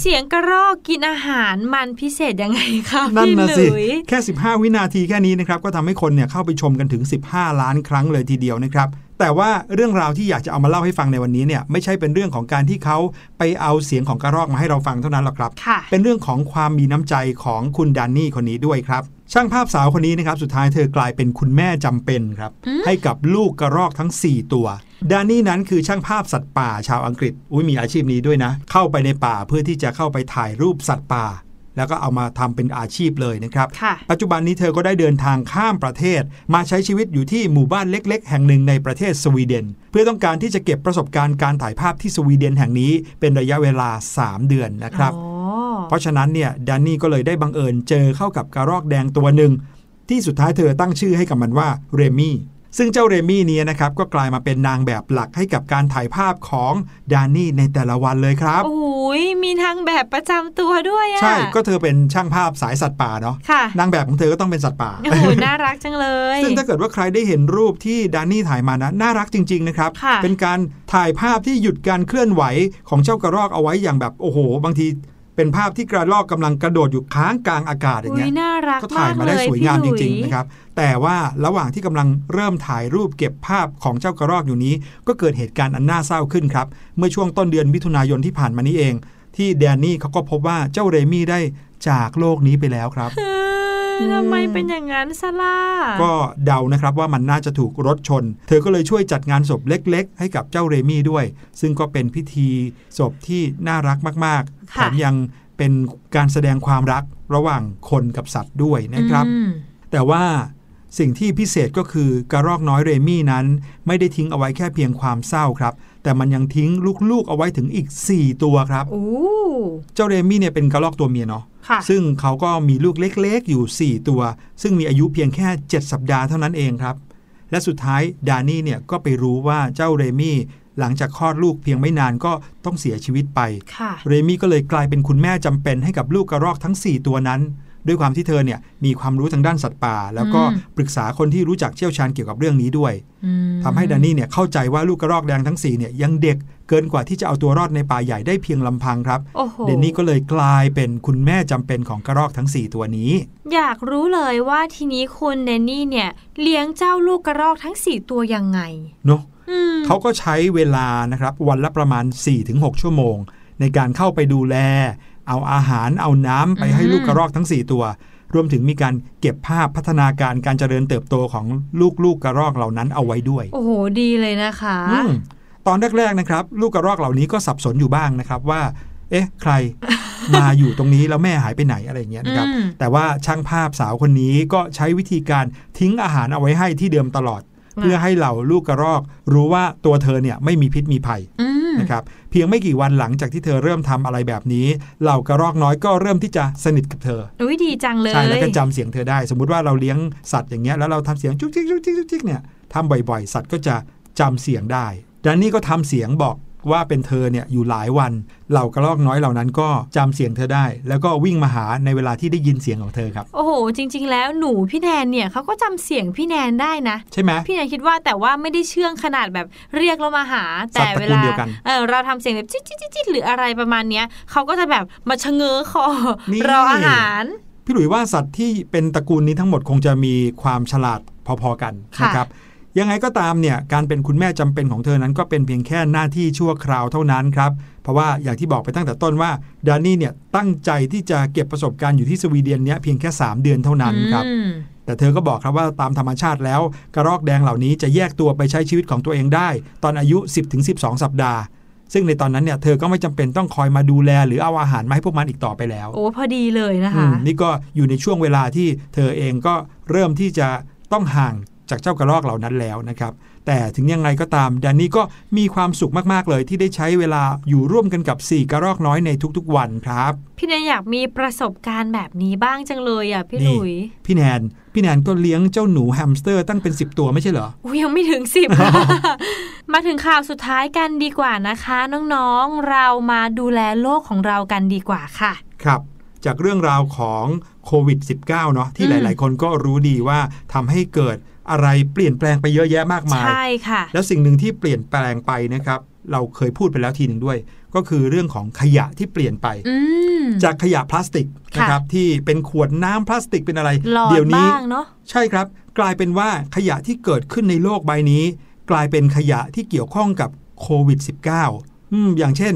Speaker 2: เสียงกระรอกกินอาหารมันพิเศษยังไงคะ
Speaker 3: นั่น
Speaker 2: พี่
Speaker 3: นะ
Speaker 2: ห
Speaker 3: สิ
Speaker 2: ลุย
Speaker 3: แค่ 15 วินาทีแค่นี้นะครับ ก็ทำให้คนเนี่ยเข้าไปชมกันถึง 15 ล้านครั้งเลยทีเดียวนะครับแต่ว่าเรื่องราวที่อยากจะเอามาเล่าให้ฟังในวันนี้เนี่ยไม่ใช่เป็นเรื่องของการที่เขาไปเอาเสียงของกระรอกมาให้เราฟังเท่านั้นหรอกครับ
Speaker 2: ค่ะ
Speaker 3: เป็นเรื่องของความมีน้ำใจของคุณดานนี่คนนี้ด้วยครับ ช่างภาพสาวคนนี้นะครับ สุดท้ายเธอกลายเป็นคุณแม่จำเป็นครับ ให้กับลูกกระรอกทั้ง 4 ตัวดานนี่นั้นคือช่างภาพสัตว์ป่าชาวอังกฤษอุ้ยมีอาชีพนี้ด้วยนะ เข้าไปในป่าเพื่อที่จะเข้าไปถ่ายรูปสัตว์ป่า แล้วก็เอามาทำเป็นอาชีพเลยนะครับ
Speaker 2: ค่ะ
Speaker 3: ปัจจุบันนี้เธอก็ได้เดินทางข้ามประเทศ มาใช้ชีวิตอยู่ที่หมู่บ้านเล็ก ๆ แห่งหนึ่งในประเทศสวีเดน เพื่อต้องการที่จะเก็บประสบการณ์การถ่ายภาพที่สวีเดนแห่งนี้เป็นระยะเวลา 3 เดือนนะครับ
Speaker 2: อ๋อ
Speaker 3: เพราะฉะนั้นเนี่ยแดนนี่ก็เลยได้บังเอิญเจอเข้ากับกระรอกแดงตัวหนึ่ง ที่สุดท้ายเธอตั้งชื่อให้กับมันว่าเรมี่ซึ่งเจ้าเรมี่เนี้นะครับก็กลายมาเป็นนางแบบหลักให้กับการถ่ายภาพของดานนี่ในแต่ละวันเลยครับ
Speaker 2: โอ้โหมีทางแบบประจำตัวด้วยอะ
Speaker 3: ใช่ก็เธอเป็นช่างภาพสายสัตว์ป่าเนาะ
Speaker 2: ค่ะ
Speaker 3: นางแบบของเธอก็ต้องเป็นสัตว์ป่า
Speaker 2: โอ้โหน่ารักจังเลย
Speaker 3: ซึ่งถ้าเกิดว่าใครได้เห็นรูปที่ดานนี่ถ่ายมานะน่ารักจริง ๆ นะครับ
Speaker 2: ค่ะ
Speaker 3: เป็นการถ่ายภาพที่หยุดการเคลื่อนไหวของเจ้ากระรอกเอาไว้อย่างแบบโอ้โห บางที เป็นภาพที่กระรอกกำลังกระโดดอยู่ค้างกลางอากาศอย่าง
Speaker 2: อุ้
Speaker 3: เงี้
Speaker 2: ย
Speaker 3: ย
Speaker 2: น่ารัก
Speaker 3: ก็ถ่าย
Speaker 2: มาก
Speaker 3: มา
Speaker 2: เล
Speaker 3: ได้
Speaker 2: ย
Speaker 3: สวย
Speaker 2: พี่
Speaker 3: งาม
Speaker 2: ห
Speaker 3: จ
Speaker 2: ลุย
Speaker 3: ริงๆนะครับแต่ว่าระหว่างที่กำลังเริ่มถ่ายรูปเก็บภาพของเจ้ากระรอกอยู่นี้ ก็เกิดเหตุการณ์อันน่าเศร้าขึ้นครับ เมื่อช่วงต้นเดือนมิถุนายนที่ผ่านมานี้เอง ที่แดนนี่เขาก็พบว่าเจ้าเรมี่ได้จากโลกนี้ไปแล้วครับ
Speaker 2: เออ ทำไมเป็นอย่างนั้นซะล่ะ
Speaker 3: ก็เดานะครับว่ามันน่าจะถูกรถชน เธอก็เลยช่วยจัดงานศพเล็ก ๆ ให้กับเจ้าเรมี่ด้วย ซึ่งก็เป็นพิธีศพที่น่ารักมากๆแถ
Speaker 2: ค่ะ
Speaker 3: มยังเป็นการแสดงความรักระหว่างคนกับสัตว์ด้วยนะครับ
Speaker 2: อืม
Speaker 3: แต่ว่าสิ่งที่พิเศษก็คือกระรอกน้อยเรมี่นั้น ไม่ได้ทิ้งเอาไว้แค่เพียงความเศร้าครับ แต่มันยังทิ้งลูกๆเอาไว้ถึงอีก 4 ตัวครับ
Speaker 2: โอ้
Speaker 3: เจ้าเรมี่เนี่ยเป็นกระรอกตัวเมียเนาะ
Speaker 2: ค่ะ
Speaker 3: ซึ่งเขาก็มีลูกเล็กๆอยู่ 4 ตัว ซึ่งมีอายุเพียงแค่ 7 สัปดาห์เท่านั้นเองครับ และสุดท้ายดานี่เนี่ยก็ไปรู้ว่าเจ้าเรมี่หลังจากคลอดลูกเพียงไม่นานก็ต้องเสียชีวิตไป
Speaker 2: ค่ะ
Speaker 3: เรมี่ก็เลยกลายเป็นคุณแม่จำเป็นให้กับลูกกระรอกทั้ง 4 ตัวนั้น ด้วยความที่เธอเนี่ยมีความรู้ทางด้านสัตว์ป่า แล้วก็
Speaker 2: อืม
Speaker 3: ปรึกษาคนที่รู้จักเชี่ยวชาญเกี่ยวกับเรื่องนี้ด้วย
Speaker 2: อืม
Speaker 3: ทำให้ดานี่เนี่ยเข้าใจว่าลูกกระรอกแดงทั้ง4เนี่ยยังเด็กเกินกว่าที่จะเอาตัวรอดในป่าใหญ่ได้เพียงลำพังครับ
Speaker 2: โอ้โห
Speaker 3: เดนนี่ก็เลยกลายเป็นคุณแม่จำเป็นของกระรอกทั้ง 4 ตัวนี้
Speaker 2: อยากรู้เลยว่าทีนี้คุณเนนนี่เนี่ยเลี้ยงเจ้าลูกกระรอกทั้งสี่ตัวยังไง
Speaker 3: เนาะ
Speaker 2: อืม
Speaker 3: เขาก็ใช้เวลานะครับวันละประมาณ 4-6 ชั่วโมง ในการเข้าไปดูแล เอาอาหารเอาน้ำไปให้
Speaker 2: อืม
Speaker 3: ลูกกระรอกทั้ง 4 ตัว รวมถึงมีการเก็บภาพพัฒนาการการเจริญเติบโตของลูกๆกระรอกเหล่านั้นเอาไว้ด้วย
Speaker 2: โอ้โหดีเลยนะคะ
Speaker 3: อืมตอนแรกๆนะครับ ลูกกระรอกเหล่านี้ก็สับสนอยู่บ้างนะครับว่า เอ๊ะ ใครมาอยู่ตรงนี้แล้วแม่หายไปไหนอะไรอย่างเงี้ยนะครับ
Speaker 2: อืม
Speaker 3: แต่ว่าช่างภาพสาวคนนี้ก็ใช้วิธีการทิ้งอาหารเอาไว้ให้ที่เดิมตลอด เพื่อให้เหล่าลูกกระรอก รู้ว่าตัวเธอเนี่ยไม่มีพิษมีภัย
Speaker 2: อืม
Speaker 3: นะครับเพียงไม่กี่วันหลังจากที่เธอเริ่มทำอะไรแบบนี้ เหล่ากระรอกน้อยก็เริ่มที่จะสนิทกับเธอ
Speaker 2: อุ้ยดีจังเลย
Speaker 3: ใช่แล้วก็จำเสียงเธอได้ สมมุติว่าเราเลี้ยงสัตว์อย่างเงี้ยแล้วเราทำเสียงจุกจิกจุกจิกจุกจิกเนี่ยทำบ่อยๆ สัตว์ก็จะจำเสียงได้ดันนี่ก็ทำเสียงบอก ว่าเป็นเธอเนี่ยอยู่หลายวัน เหล่ากระรอกน้อยเหล่านั้นก็จำเสียงเธอได้ แล้วก็วิ่งมาหาในเวลาที่ได้ยินเสียงของเธอครับ
Speaker 2: โอ้โห จริง ๆ แล้วหนูพี่แนนเนี่ยเขาก็จำเสียงพี่แนนได้นะ
Speaker 3: ใช่ไหม
Speaker 2: พี่แนนคิดว่าแต่ว่าไม่ได้เชื่องขนาดแบบเรียกเรามาหา
Speaker 3: สั
Speaker 2: แต่
Speaker 3: ตว์ต
Speaker 2: เว
Speaker 3: ระกูล
Speaker 2: ลา
Speaker 3: เดียวกัน
Speaker 2: เออเราทำเสียงแบบจิ๊ดจิ๊ดจิ๊ดจิ๊ดหรืออะไรประมาณเนี้ยเขาก็จะแบบมาชะเง้อคอ
Speaker 3: นี่
Speaker 2: รออาหาร
Speaker 3: พี่หลุยว่าสัตว์ที่เป็นตระกูลนี้ทั้งหมดคงจะมีความฉลาดพอๆกัน
Speaker 2: ค่ะ
Speaker 3: นะครับ ยังไงก็ตามเนี่ยการเป็นคุณแม่จำเป็นของเธอนั้นก็เป็นเพียงแค่หน้าที่ชั่วคราวเท่านั้นครับ เพราะว่าอย่างที่บอกไปตั้งแต่ต้นว่าดานี่เนี่ยตั้งใจที่จะเก็บประสบการณ์อยู่ที่สวีเดนเนี้ยเพียงแค่ 3 เดือนเท่านั้นครับ
Speaker 2: อืม
Speaker 3: แต่เธอก็บอกครับว่าตามธรรมชาติแล้ว กระรอกแดงเหล่านี้จะแยกตัวไปใช้ชีวิตของตัวเองได้ ตอนอายุ 10-12 สัปดาห์ ซึ่งในตอนนั้นเนี่ยเธอก็ไม่จำเป็นต้องคอยมาดูแล หรือเอาอาหารมาให้พวกมันอีกต่อไปแล้ว
Speaker 2: โอ้พอดีเลยนะ
Speaker 3: อื
Speaker 2: คะ
Speaker 3: มนี่ก็อยู่ในช่วงเวลาที่เธอเองก็เริ่มที่จะต้องห่าง จากเจ้ากระรอกเหล่านั้นแล้วนะครับ แต่ถึงยังไงก็ตามแดนนี่ก็มีความสุขมากๆเลยที่ได้ใช้เวลาอยู่ร่วมกันกับ 4 กระรอกน้อยในทุกๆ วันครับ
Speaker 2: พี่แนนอยากมีประสบการณ์แบบนี้บ้างจังเลยอะพี่ห
Speaker 3: นี่
Speaker 2: ลุย
Speaker 3: พี่แนน พี่แนนก็เลี้ยงเจ้าหนูแฮมสเตอร์ตั้งเป็น 10 ตัวไม่ใช่เหรอ
Speaker 2: อุ๊ยยังไม่ถึงสิบมาถึงข่าวสุดท้ายกันดีกว่านะคะ น้องๆเรามาดูแลโลกของเรากันดีกว่าค่ะ
Speaker 3: ครับจากเรื่องราวของโควิด -19 เนาะที่หลาย ๆ คนก็รู้ดีว่าทำให้เกิด อะไรเปลี่ยนแปลงไปเยอะแยะมากมาย
Speaker 2: ใช่ค่ะ
Speaker 3: แล้วสิ่งหนึ่งที่เปลี่ยนแปลงไปนะครับ เราเคยพูดไปแล้วทีหนึ่งด้วย ก็คือเรื่องของขยะที่เปลี่ยนไป
Speaker 2: อืม
Speaker 3: จากขยะพลาสติก
Speaker 2: ค่ะ
Speaker 3: นะครับที่เป็นขวดน้ำพลาสติกเป็นอะไร
Speaker 2: หลอด
Speaker 3: เดี๋ยวนี้
Speaker 2: บ้างเนาะ
Speaker 3: ใช่ครับ กลายเป็นว่าขยะที่เกิดขึ้นในโลกใบนี้ กลายเป็นขยะที่เกี่ยวข้องกับโควิด -19 อืมอย่างเช่น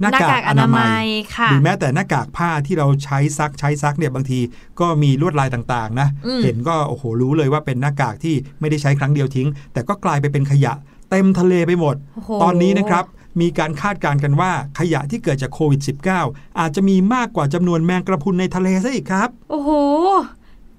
Speaker 3: หน้ากากอนามัย
Speaker 2: ค่ะ
Speaker 3: หรือแม้แต่หน้ากากผ้าที่เราใช้ซักใช้ซักเนี่ยบางทีก็มีลวดลายต่างๆนะ
Speaker 2: อืม
Speaker 3: เห็นก็โอ้โหรู้เลยว่าเป็นหน้ากากที่ไม่ได้ใช้ครั้งเดียวทิ้ง แต่ก็กลายไปเป็นขยะเต็มทะเลไปหมด
Speaker 2: โอ้โห
Speaker 3: ตอนนี้นะครับมีการคาดการณ์กันว่าขยะที่เกิดจากโควิด -19 อาจจะมีมากกว่าจำนวนแมงกระพรุนในทะเลซะอีกครับ
Speaker 2: โอ้โห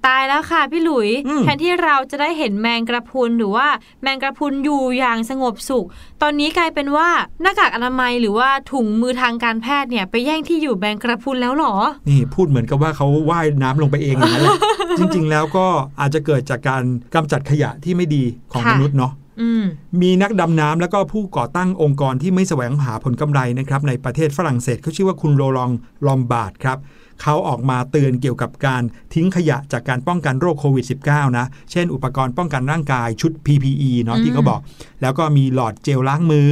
Speaker 2: ตายแล้วค่ะพี่หลุย
Speaker 3: อืม
Speaker 2: แทนที่เราจะได้เห็นแมงกระพรุนหรือว่าแมงกระพรุนอยู่อย่างสงบสุข ตอนนี้กลายเป็นว่าหน้ากากอนามัยหรือว่าถุงมือทางการแพทย์เนี่ยไปแย่งที่อยู่แมงกระพรุนแล้วเหรอ
Speaker 3: นี่พูดเหมือนกับว่าเขาว่ายน้ำลงไปเองอย่างนั้นแหละจริง ๆ แล้วก็อาจจะเกิดจากการกำจัดขยะที่ไม่ดีของ
Speaker 2: ค่ะ
Speaker 3: มนุษย์เนาะ
Speaker 2: อืม
Speaker 3: มีนักดำน้ำแล้วก็ผู้ก่อตั้งองค์กรที่ไม่แสวงหาผลกำไรนะครับในประเทศฝรั่งเศสเขาชื่อว่าคุณโรลองลอมบาร์ดครับ เขาออกมาเตือนเกี่ยวกับการทิ้งขยะจากการป้องกันโรคโควิด -19 นะ เช่นอุปกรณ์ป้องกันร่างกายชุด PPE เนาะ
Speaker 2: อืม
Speaker 3: ที่เขาบอก แล้วก็มีหลอดเจลล้างมือ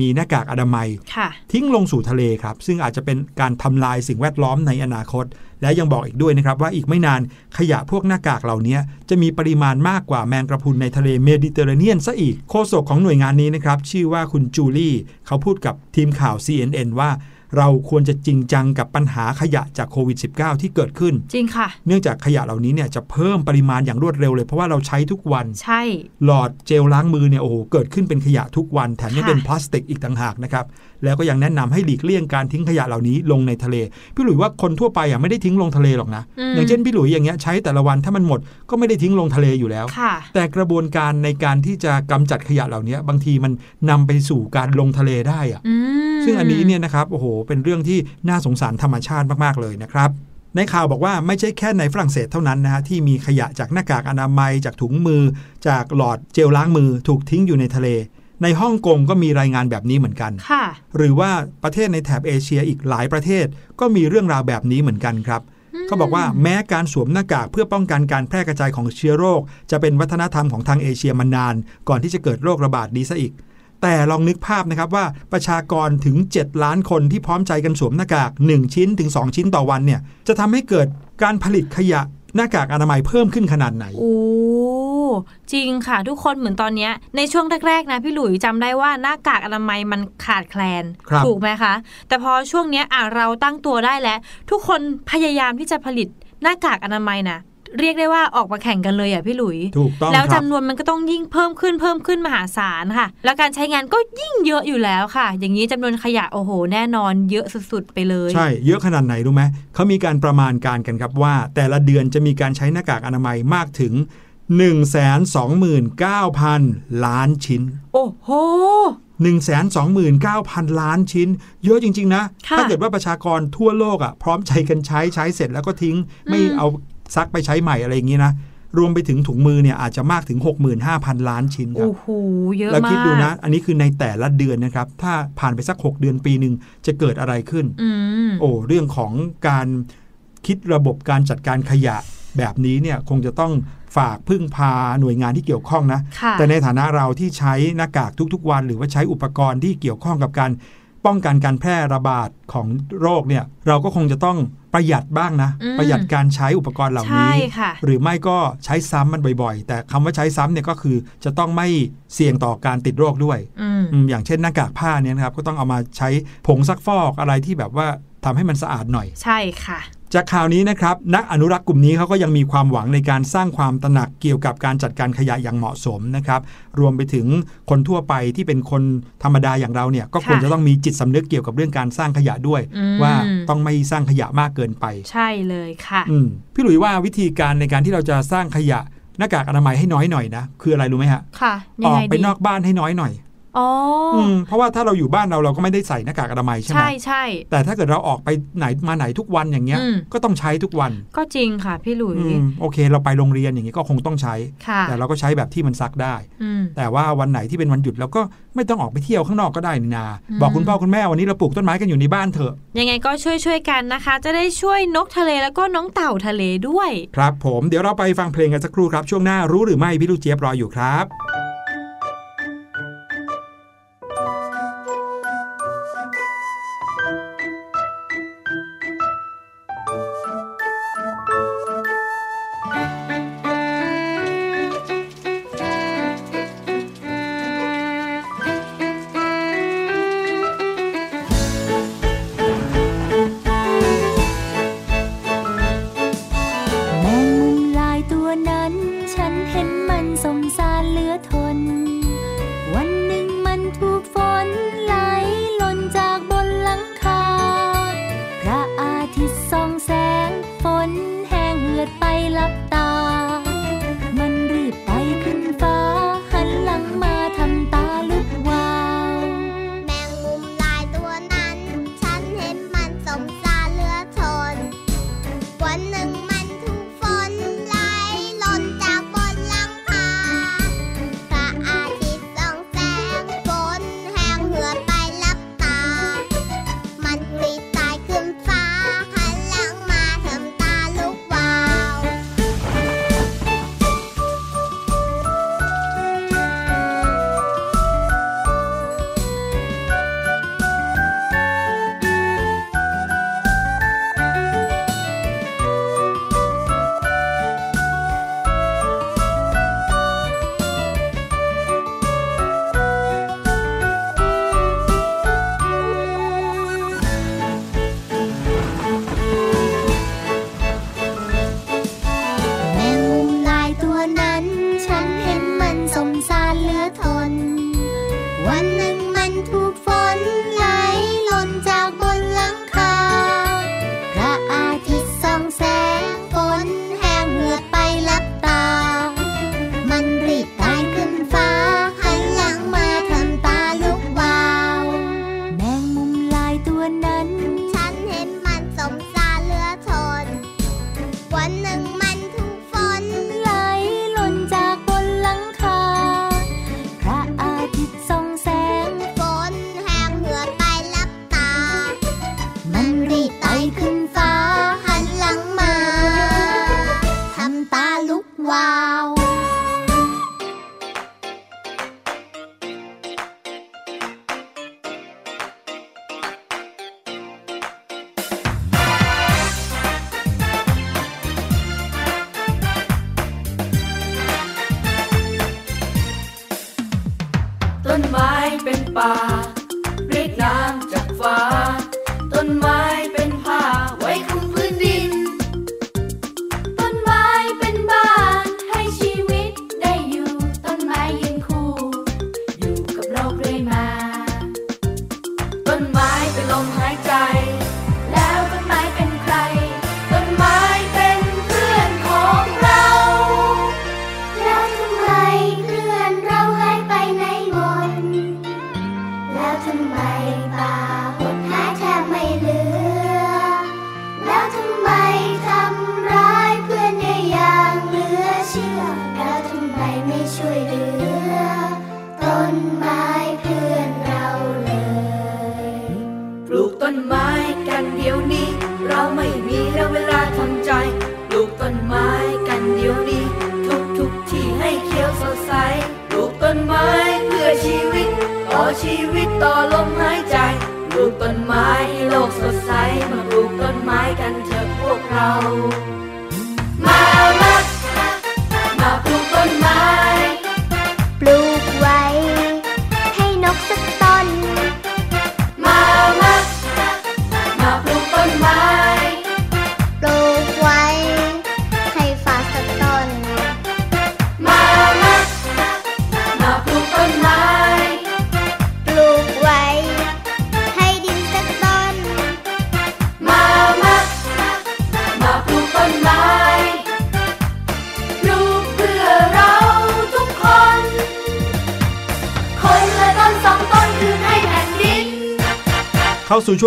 Speaker 3: มีหน้ากากอนามัย
Speaker 2: ค่ะ
Speaker 3: ทิ้งลงสู่ทะเลครับ ซึ่งอาจจะเป็นการทำลายสิ่งแวดล้อมในอนาคต และยังบอกอีกด้วยนะครับว่าอีกไม่นานขยะพวกหน้ากากเหล่านี้จะมีปริมาณมากกว่าแมงกระพรุนในทะเลเมดิเตอร์เรเนียนซะอีกโฆษกของหน่วยงานนี้นะครับชื่อว่าคุณจูลี่เขาพูดกับทีมข่าว CNN ว่า เราควรจะจริงจังกับปัญหาขยะจากโควิด -19 ที่เกิดขึ้น
Speaker 2: จริงค่ะ
Speaker 3: เนื่องจากขยะเหล่านี้เนี่ยจะเพิ่มปริมาณอย่างรวดเร็วเลย เพราะว่าเราใช้ทุกวัน
Speaker 2: ใช่
Speaker 3: หลอดเจลล้างมือเนี่ยโอ้โหเกิดขึ้นเป็นขยะทุกวัน แถมยัง
Speaker 2: ค่ะ
Speaker 3: เป็นพลาสติกอีกต่างหากนะครับ แล้วก็ยังแนะนำให้หลีกเลี่ยงการทิ้งขยะเหล่านี้ลงในทะเล พี่หลุยว่าคนทั่วไปอะไม่ได้ทิ้งลงทะเลหรอกนะ
Speaker 2: ม
Speaker 3: อย่างเช่นพี่หลุยอย่างเงี้ยใช้แต่ละวันถ้ามันหมดก็ไม่ได้ทิ้งลงทะเลอยู่แล้ว
Speaker 2: ค่ะ
Speaker 3: แต่กระบวนการในการที่จะกำจัดขยะเหล่านี้บางทีมันนำไปสู่การลงทะเลได้อะ
Speaker 2: อืม
Speaker 3: ซึ่งอันนี้เนี่ยนะครับโอ้โหเป็นเรื่องที่น่าสงสารธรรมชาติมากๆเลยนะครับในข่าวบอกว่าไม่ใช่แค่ในฝรั่งเศสเท่านั้นนะฮะที่มีขยะจากหน้ากากอนามัยจากถุงมือ จากหลอดเจลล้างมือถูกทิ้งอยู่ในทะเล ในฮ่องกงก็มีรายงานแบบนี้เหมือนกัน
Speaker 2: ค่ะ
Speaker 3: หรือว่าประเทศในแถบเอเชียอีกหลายประเทศ ก็มีเรื่องราวแบบนี้เหมือนกันครับเขาบอกว่าแม้การสวมหน้ากากเพื่อป้องกันการแพร่กระจายของเชื้อโรค จะเป็นวัฒนธรรมของทางเอเชียมานาน ก่อนที่จะเกิดโรคระบาดนี้ซะอีก แต่ลองนึกภาพนะครับว่าประชากรถึง 7 ล้านคนที่พร้อมใจกันสวมหน้ากาก 1 ชิ้นถึง 2 ชิ้นต่อวันเนี่ยจะทำให้เกิดการผลิตขยะหน้ากากอนามัยเพิ่มขึ้นขนาดไหน
Speaker 2: โอ้จริงค่ะ ทุกคนเหมือนตอนเนี้ยในช่วงแรกๆนะพี่หลุยจำได้ว่าหน้ากากอนามัยมันขาดแคลน
Speaker 3: ครับ
Speaker 2: ถูกไหมคะ แต่พอช่วงเนี้ยอะเราตั้งตัวได้แล้ว ทุกคนพยายามที่จะผลิตหน้ากากอนามัยนะ เรียกได้ว่าออกมาแข่งกันเลยอะพี่หลุย
Speaker 3: ถูกต้อง
Speaker 2: แล้ว
Speaker 3: ครับ
Speaker 2: จำนวนมันก็ต้องยิ่งเพิ่มขึ้นเพิ่มขึ้นมหาศาลค่ะ แล้วการใช้งานก็ยิ่งเยอะอยู่แล้วค่ะ อย่างนี้จำนวนขยะโอ้โห แน่นอนเยอะสุดๆไปเลย
Speaker 3: ใช่ เยอะขนาดไหนรู้ไหมเขามีการประมาณการกันครับว่า แต่ละเดือนจะมีการใช้หน้ากากอนามัยมากถึง 129,000 ล้านชิ้น
Speaker 2: โอ้โห
Speaker 3: 129,000 ล้านชิ้น เยอะจริง ๆ นะ
Speaker 2: ค่ะ
Speaker 3: ถ้าเกิดว่าประชากรทั่วโลกอะพร้อมใจกันใช้ใช้เสร็จแล้วก็ทิ้ง ไม่
Speaker 2: อืม
Speaker 3: เอา ซักไปใช้ใหม่อะไรอย่างนี้นะรวมไปถึงถุงมือเนี่ยอาจจะมากถึง 65,000 ล้านชิ้นครับ
Speaker 2: โอ้โหเยอะ
Speaker 3: แล้ว
Speaker 2: มาก
Speaker 3: คิดดูนะ อันนี้คือในแต่ละเดือนนะครับ ถ้าผ่านไปสัก 6 เดือนปีหนึ่งจะเกิดอะไรขึ้น
Speaker 2: อืม
Speaker 3: โอ้เรื่องของการคิดระบบการจัดการขยะแบบนี้เนี่ยคงจะต้องฝากพึ่งพาหน่วยงานที่เกี่ยวข้องนะ
Speaker 2: ค่ะ
Speaker 3: แต่ในฐานะเราที่ใช้หน้ากากทุกๆวัน หรือว่าใช้อุปกรณ์ที่เกี่ยวข้องกับการ ป้องกันการแพร่ระบาดของโรคเนี่ยเราก็คงจะต้องประหยัดบ้างนะ
Speaker 2: อืม
Speaker 3: ประหยัดการใช้อุปกรณ์เหล่า
Speaker 2: ใช่
Speaker 3: นี้
Speaker 2: ค่ะ
Speaker 3: หรือไม่ก็ใช้ซ้ำมันบ่อยๆ แต่คำว่าใช้ซ้ำเนี่ยก็คือจะต้องไม่เสี่ยงต่อการติดโรคด้วย
Speaker 2: อืม
Speaker 3: อืมอย่างเช่นหน้ากากผ้าเนี่ยนะครับก็ต้องเอามาใช้ผงซักฟอกอะไรที่แบบว่าทำให้มันสะอาดหน่อย
Speaker 2: ใช่ค่ะ
Speaker 3: จากข่าวนี้นะครับนักอนุรักษ์กลุ่มนี้เขาก็ยังมีความหวังในการสร้างความตระหนักเกี่ยวกับการจัดการขยะอย่างเหมาะสมนะครับรวมไปถึงคนทั่วไปที่เป็นคนธรรมดาอย่างเราเนี่ยก็ควร
Speaker 2: ค่ะ
Speaker 3: จะต้องมีจิตสำนึกเกี่ยวกับเรื่องการสร้างขยะด้วย
Speaker 2: อืม
Speaker 3: ว่าต้องไม่สร้างขยะมากเกินไป
Speaker 2: ใช่เลยค่ะ
Speaker 3: อืมพี่หลุยว่าวิธีการในการที่เราจะสร้างขยะหน้ากากอนามัยให้น้อยหน่อยนะคืออะไรรู้ไหมฮะ
Speaker 2: ค่ะ
Speaker 3: อ
Speaker 2: ยัง
Speaker 3: อก
Speaker 2: ไง
Speaker 3: ไป
Speaker 2: ดี
Speaker 3: นอกบ้านให้น้อยหน่อย
Speaker 2: อ๋อ
Speaker 1: เพราะว่าถ้าเราอยู่บ้านเราเราก็ไม่ได้ใส่หน้ากากอนามัยใช่ไหม
Speaker 2: ใช่ใช่
Speaker 1: แต่ถ้าเกิดเราออกไปไหนมาไหนทุกวันอย่างเงี้ย ก็ต้องใช้ทุกวัน
Speaker 2: ก็จริงค่ะพี่ลุย
Speaker 1: โอเค เราไปโรงเรียนอย่างเงี้ยก็คงต้องใช้ แต่เราก็ใช้แบบที่มันซักได้ แต่ว่าวันไหนที่เป็นวันหยุดเราก็ไม่ต้องออกไปเที่ยวข้างนอกก็ได้นนา บอกคุณพ่อคุณแม่วันนี้เราปลูกต้นไม้กันอยู่ในบ้านเถอะ
Speaker 2: ยังไงก็ช่วยช่วยกันนะคะ จะได้ช่วยนกทะเลแล้วก็น้องเต่าทะเลด้วย
Speaker 1: ครับผมเดี๋ยวเราไปฟังเพลงกันสักครู่ครับช่วงหน้ารู้หรือไม่พี่ลูกเจี๊ยบรออยู่ครับ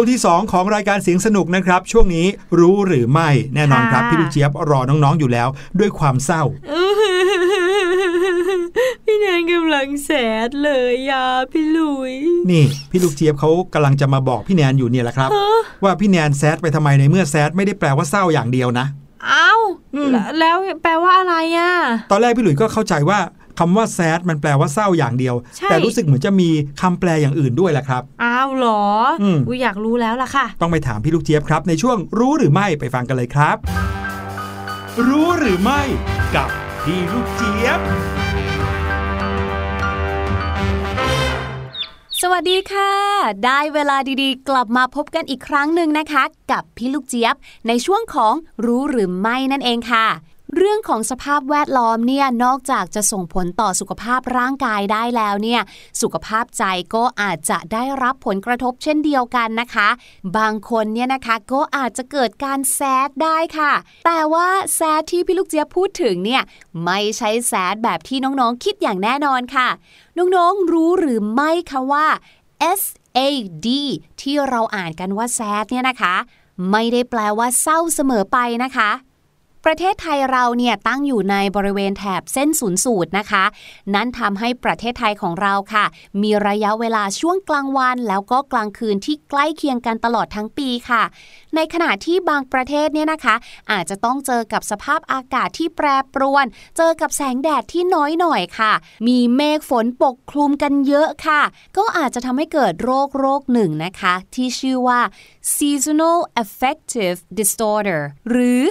Speaker 6: วงที่
Speaker 3: 2 ของรายการเสียงสนุกนะครับ ช่วงนี้รู้หรือไม่แน่นอนครับ
Speaker 2: ค่ะ
Speaker 3: พี่ลูกเจี๊ยบรอน้องๆอยู่แล้ว ด้วยความเศร้า
Speaker 2: พี่แนนกำลังแสดเลยยาพี่ลุย
Speaker 3: นี่พี่ลูกเจี๊ยบเขากำลังจะมาบอกพี่แนนอยู่เนี่ยแหละครับ ว่าพี่แนนแซดไปทำไมในเมื่อแซดไม่ได้แปลว่าเศร้าอย่างเดียวนะ
Speaker 2: เอ้า
Speaker 3: อืม
Speaker 2: แล้วแล้วแปลว่าอะไรอะ
Speaker 3: ตอนแรกพี่หลุยส์ก็เข้าใจว่า คำว่าแซดมันแปลว่าเศร้าอย่างเดียว
Speaker 2: ใช่
Speaker 3: แต่รู้สึกเหมือนจะมีคำแปลอย่างอื่นด้วยแหละครับ
Speaker 2: อ้าวเหรออ
Speaker 3: ม
Speaker 2: ยอยากรู้แล้วล่ะค่ะ
Speaker 3: ต้องไปถามพี่ลูกเจี๊ยบครับ ในช่วงรู้หรือไม่ไปฟังกันเลยครับ รู้หรือไม่กับพี่ลูกเจี๊ยบ
Speaker 7: สวัสดีค่ะ ได้เวลาดีๆ กลับมาพบกันอีกครั้งหนึ่งนะคะ กับพี่ลูกเจี๊ยบ ในช่วงของรู้หรือไม่นั่นเองค่ะ เรื่องของสภาพแวดล้อมเนี่ยนอกจากจะส่งผลต่อสุขภาพร่างกายได้แล้วเนี่ยสุขภาพใจก็อาจจะได้รับผลกระทบเช่นเดียวกันนะคะ บางคนเนี่ยนะคะก็อาจจะเกิดการแซดได้ค่ะ แต่ว่าแซดที่พี่ลูกเจี๊ยบพูดถึงเนี่ยไม่ใช่แซดแบบที่น้องๆคิดอย่างแน่นอนค่ะ น้องๆรู้หรือไม่คะว่า S A D ที่เราอ่านกันว่า sad เนี่ยนะคะ ไม่ได้แปลว่าเศร้าเสมอไปนะคะ ประเทศไทยเราเนี่ยตั้งอยู่ในบริเวณแถบเส้นศูนย์สูตรนะคะ นั้นทำให้ประเทศไทยของเราค่ะ มีระยะเวลาช่วงกลางวัน แล้วก็กลางคืนที่ใกล้เคียงกันตลอดทั้งปีค่ะ ในขณะที่บางประเทศเนี่ยนะคะ อาจจะต้องเจอกับสภาพอากาศที่แปรปรวน เจอกับแสงแดดที่น้อยหน่อยค่ะ มีเมฆฝนปกคลุมกันเยอะค่ะ ก็อาจจะทำให้เกิดโรคโรคหนึ่งนะคะ ที่ชื่อว่า seasonal affective disorder หรือ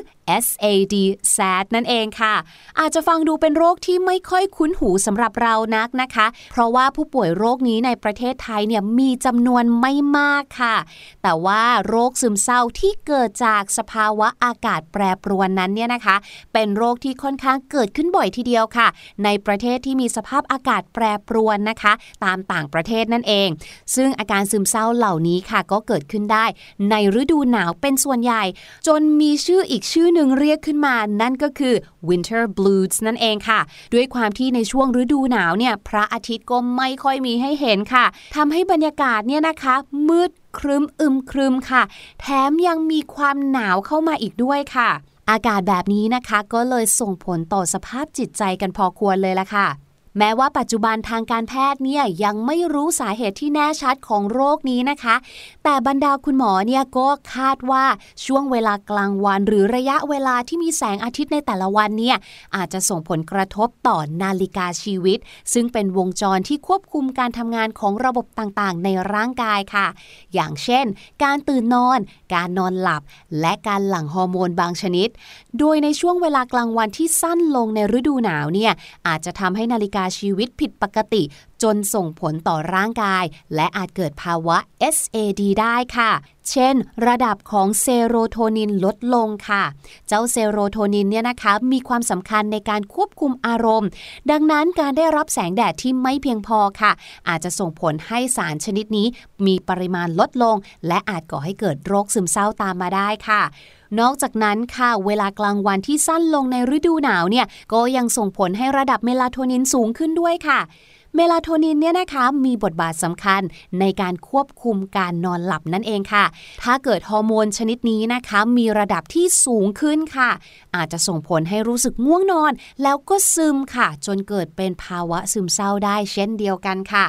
Speaker 7: SAD SAD นั่นเองค่ะ อาจจะฟังดูเป็นโรคที่ไม่ค่อยคุ้นหูสำหรับเรานักนะคะ เพราะว่าผู้ป่วยโรคนี้ในประเทศไทยเนี่ยมีจำนวนไม่มากค่ะ แต่ว่าโรคซึมเศร้าที่เกิดจากสภาวะอากาศแปรปรวนนั้นเนี่ยนะคะ เป็นโรคที่ค่อนข้างเกิดขึ้นบ่อยทีเดียวค่ะ ในประเทศที่มีสภาพอากาศแปรปรวนนะคะ ตามต่างประเทศนั่นเอง ซึ่งอาการซึมเศร้าเหล่านี้ค่ะ ก็เกิดขึ้นได้ ในฤดูหนาวเป็นส่วนใหญ่ จนมีชื่ออีกชื่อหนึ่งึ่งเรียกขึ้นมานั่นก็คือ winter blues นั่นเองค่ะ ด้วยความที่ในช่วงฤดูหนาวเนี่ยพระอาทิตย์ก็ไม่ค่อยมีให้เห็นค่ะทำให้บรรยากาศเนี่ยนะคะ มืดครึ้มอึมครึมค่ะ แถมยังมีความหนาวเข้ามาอีกด้วยค่ะ อากาศแบบนี้นะคะก็เลยส่งผลต่อสภาพจิตใจกันพอควรเลยละค่ะ แม้ว่าปัจจุบันทางการแพทย์เนี่ยยังไม่รู้สาเหตุที่แน่ชัดของโรคนี้นะคะ แต่บรรดาคุณหมอเนี่ยก็คาดว่าช่วงเวลากลางวัน หรือระยะเวลาที่มีแสงอาทิตย์ในแต่ละวันเนี่ยอาจจะส่งผลกระทบต่อนาฬิกาชีวิต ซึ่งเป็นวงจรที่ควบคุมการทำงานของระบบต่างๆ ในร่างกายค่ะ อย่างเช่น การตื่นนอน การนอนหลับ และการหลั่งฮอร์โมนบางชนิด โดยในช่วงเวลากลางวันที่สั้นลงในฤดูหนาวเนี่ยอาจจะทำให้นาฬิกาชีวิตผิดปกติ จนส่งผลต่อร่างกาย และอาจเกิดภาวะ SAD ได้ค่ะ เช่น ระดับของเซโรโทนินลดลงค่ะ เจ้าเซโรโทนินเนี่ยนะคะมีความสำคัญในการควบคุมอารมณ์ ดังนั้นการได้รับแสงแดดที่ไม่เพียงพอค่ะ อาจจะส่งผลให้สารชนิดนี้มีปริมาณลดลง และอาจก่อให้เกิดโรคซึมเศร้าตามมาได้ค่ะ นอกจากนั้นค่ะ เวลากลางวันที่สั้นลงในฤดูหนาวเนี่ย ก็ยังส่งผลให้ระดับเมลาโทนินสูงขึ้นด้วยค่ะเมลาโทนินเนี่ยนะคะมีบทบาทสำคัญในการควบคุมการนอนหลับนั่นเองค่ะ ถ้าเกิดฮอร์โมนชนิดนี้นะคะ มีระดับที่สูงขึ้นค่ะ อาจจะส่งผลให้รู้สึกง่วงนอน แล้วก็ซึมค่ะ จนเกิดเป็นภาวะซึมเศร้าได้เช่นเดียวกันค่ะ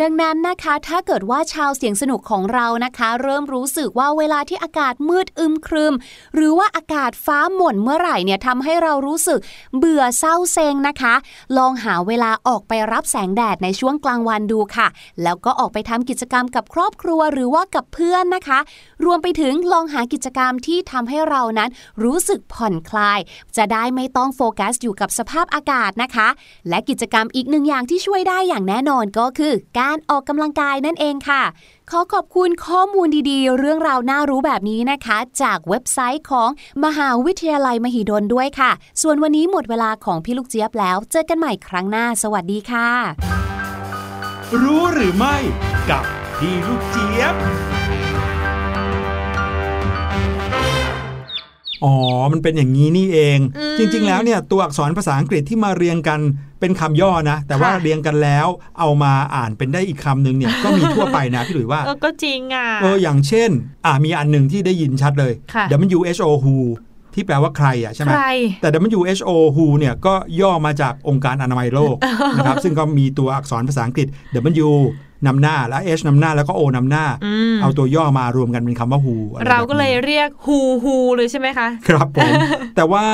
Speaker 7: ดังนั้นนะคะถ้าเกิดว่าชาวเสียงสนุกของเรานะคะ เริ่มรู้สึกว่าเวลาที่อากาศมืดอึมครึม หรือว่าอากาศฟ้าหม่นเมื่อไหร่เนี่ยทำให้เรารู้สึกเบื่อเศร้าเซงนะคะ ลองหาเวลาออกไปรับแสงแดดในช่วงกลางวันดูค่ะ แล้วก็ออกไปทำกิจกรรมกับครอบครัวหรือว่ากับเพื่อนนะคะ รวมไปถึงลองหากิจกรรมที่ทำให้เรานั้นรู้สึกผ่อนคลาย จะได้ไม่ต้องโฟกัสอยู่กับสภาพอากาศนะคะ และกิจกรรมอีกหนึ่งอย่างที่ช่วยได้อย่างแน่นอนก็คือการออกกำลังกายนั่นเองค่ะ ขอขอบคุณข้อมูลดีๆ เรื่องราวน่ารู้แบบนี้นะคะ จากเว็บไซต์ของมหาวิทยาลัยมหิดลด้วยค่ะ ส่วนวันนี้หมดเวลาของพี่ลูกเจี๊ยบแล้ว เจอกันใหม่ครั้งหน้า สวัสดีค่ะ
Speaker 3: รู้หรือไม่ กับพี่ลูกเจี๊ยบ อ๋อ มันเป็นอย่างนี้นี่เอง
Speaker 2: อืม
Speaker 3: จริง ๆ แล้วเนี่ยตัวอักษรภาษาอังกฤษที่มาเรียงกันเป็นคำย่อนะ แต่ว่า
Speaker 2: ค่ะ
Speaker 3: เรียงกันแล้วเอามาอ่านเป็นได้อีกคำหนึ่งเนี่ยก็มีทั่วไปนะพี่หลุยว่า
Speaker 2: เออก็จริงอะ
Speaker 3: เอออย่างเช่น อ่ามีอันหนึ่งที่ได้ยินชัดเลย
Speaker 2: ค่ะ
Speaker 3: WHO WHO ที่แปลว่าใครอะใช่ไหม
Speaker 2: ใคร
Speaker 3: แต่ WHO WHO เนี่ยก็ย่อมาจากองค์การอนามัยโลกนะครับซึ่งก็มีตัวอักษรภาษาอังกฤษ W นำหน้าและ H นำหน้าแล้วก็ O นำหน้า
Speaker 2: อืม
Speaker 3: เอาตัวย่อมารวมกันเป็นคำว่า WHO อะไร
Speaker 2: เรา
Speaker 3: แบบนี้
Speaker 2: ก็เลยเรียกฮูฮูเลยใช่ไหมคะ
Speaker 3: ครับผม แต่ว่า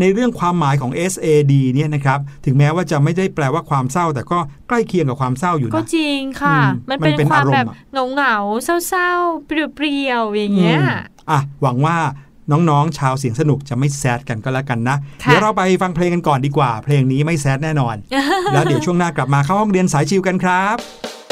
Speaker 3: ในเรื่องความหมายของ SAD เนี่ยนะครับ ถึงแม้ว่าจะไม่ได้แปลว่าความเศร้า แต่ก็ใกล้เคียงกับความเศร้าอยู่
Speaker 2: ก็
Speaker 3: นะ
Speaker 2: จริงค่ะ
Speaker 3: อืม
Speaker 2: มันเป็น
Speaker 3: มันเป็น
Speaker 2: ความ
Speaker 3: อารมณ์
Speaker 2: แบบ
Speaker 3: อะ
Speaker 2: เหงาเหงาๆเศร้าๆเปรี้ยวๆอย่างเงี้ย
Speaker 3: อืมอะหวังว่าน้องๆ ชาวเสียงสนุกจะไม่แซดกันก็แล้วกันนะ
Speaker 2: ค่ะ
Speaker 3: เดี๋ยวเราไปฟังเพลงกันก่อนดีกว่า เพลงนี้ไม่แซดแน่นอน แล้วเดี๋ยวช่วงหน้ากลับมาเข้าห้องเรียนสายชิวกันครับ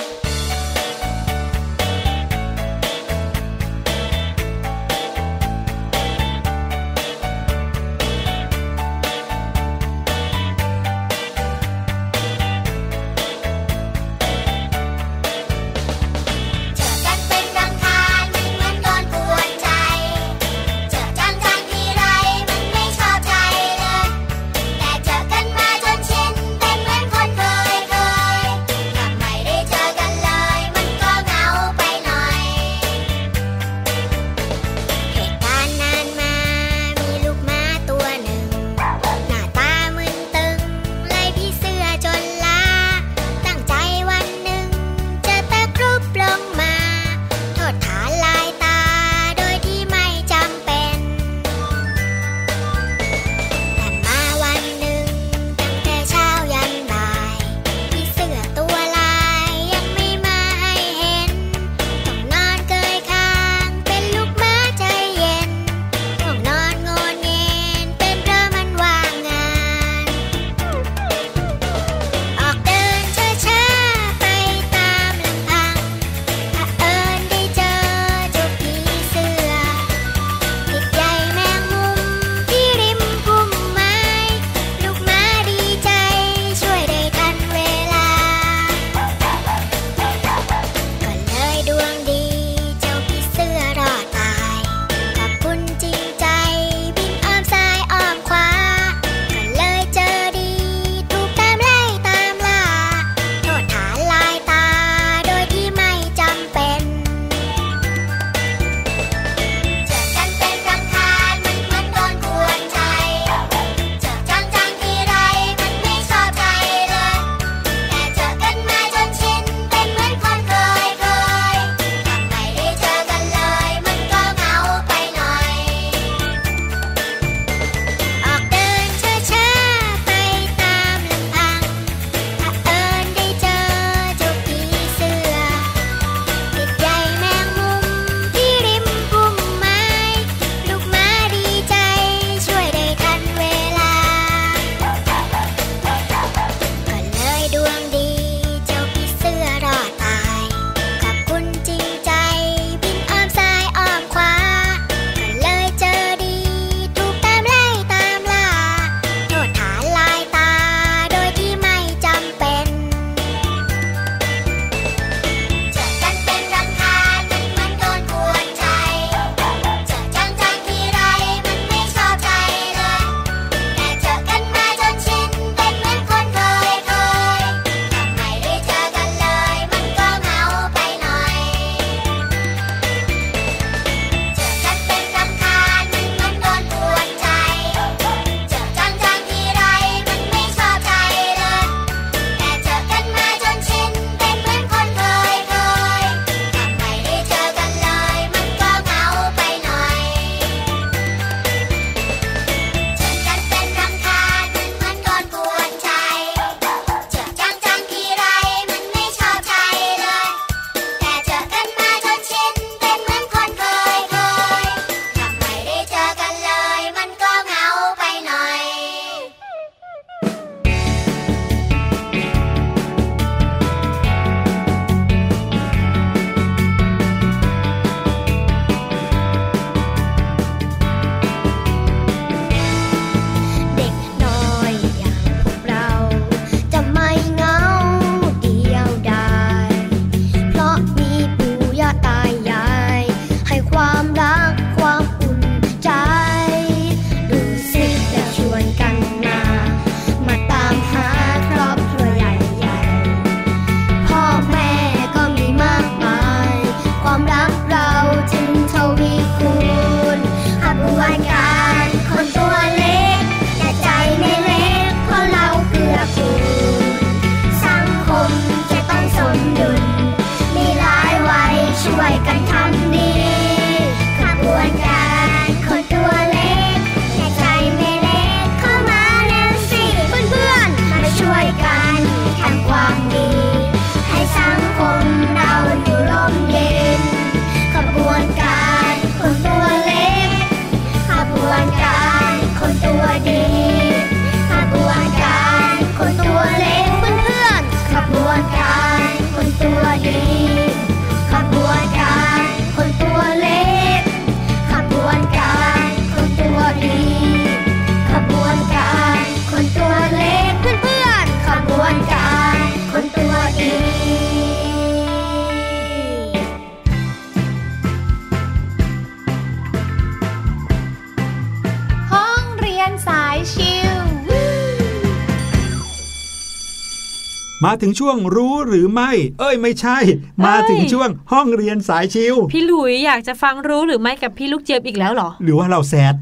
Speaker 8: มาถึ
Speaker 3: งช่วงรู้หรือไม่ เอ้ยไม่ใช่ มาถึงช่วงห้องเรียนสายชิว
Speaker 2: พี่หลุยอยากจะฟังรู้หรือไม่กับพี่ลูกเจี๊ยบอีกแล้วเหรอ
Speaker 3: หรือว่าเราแซด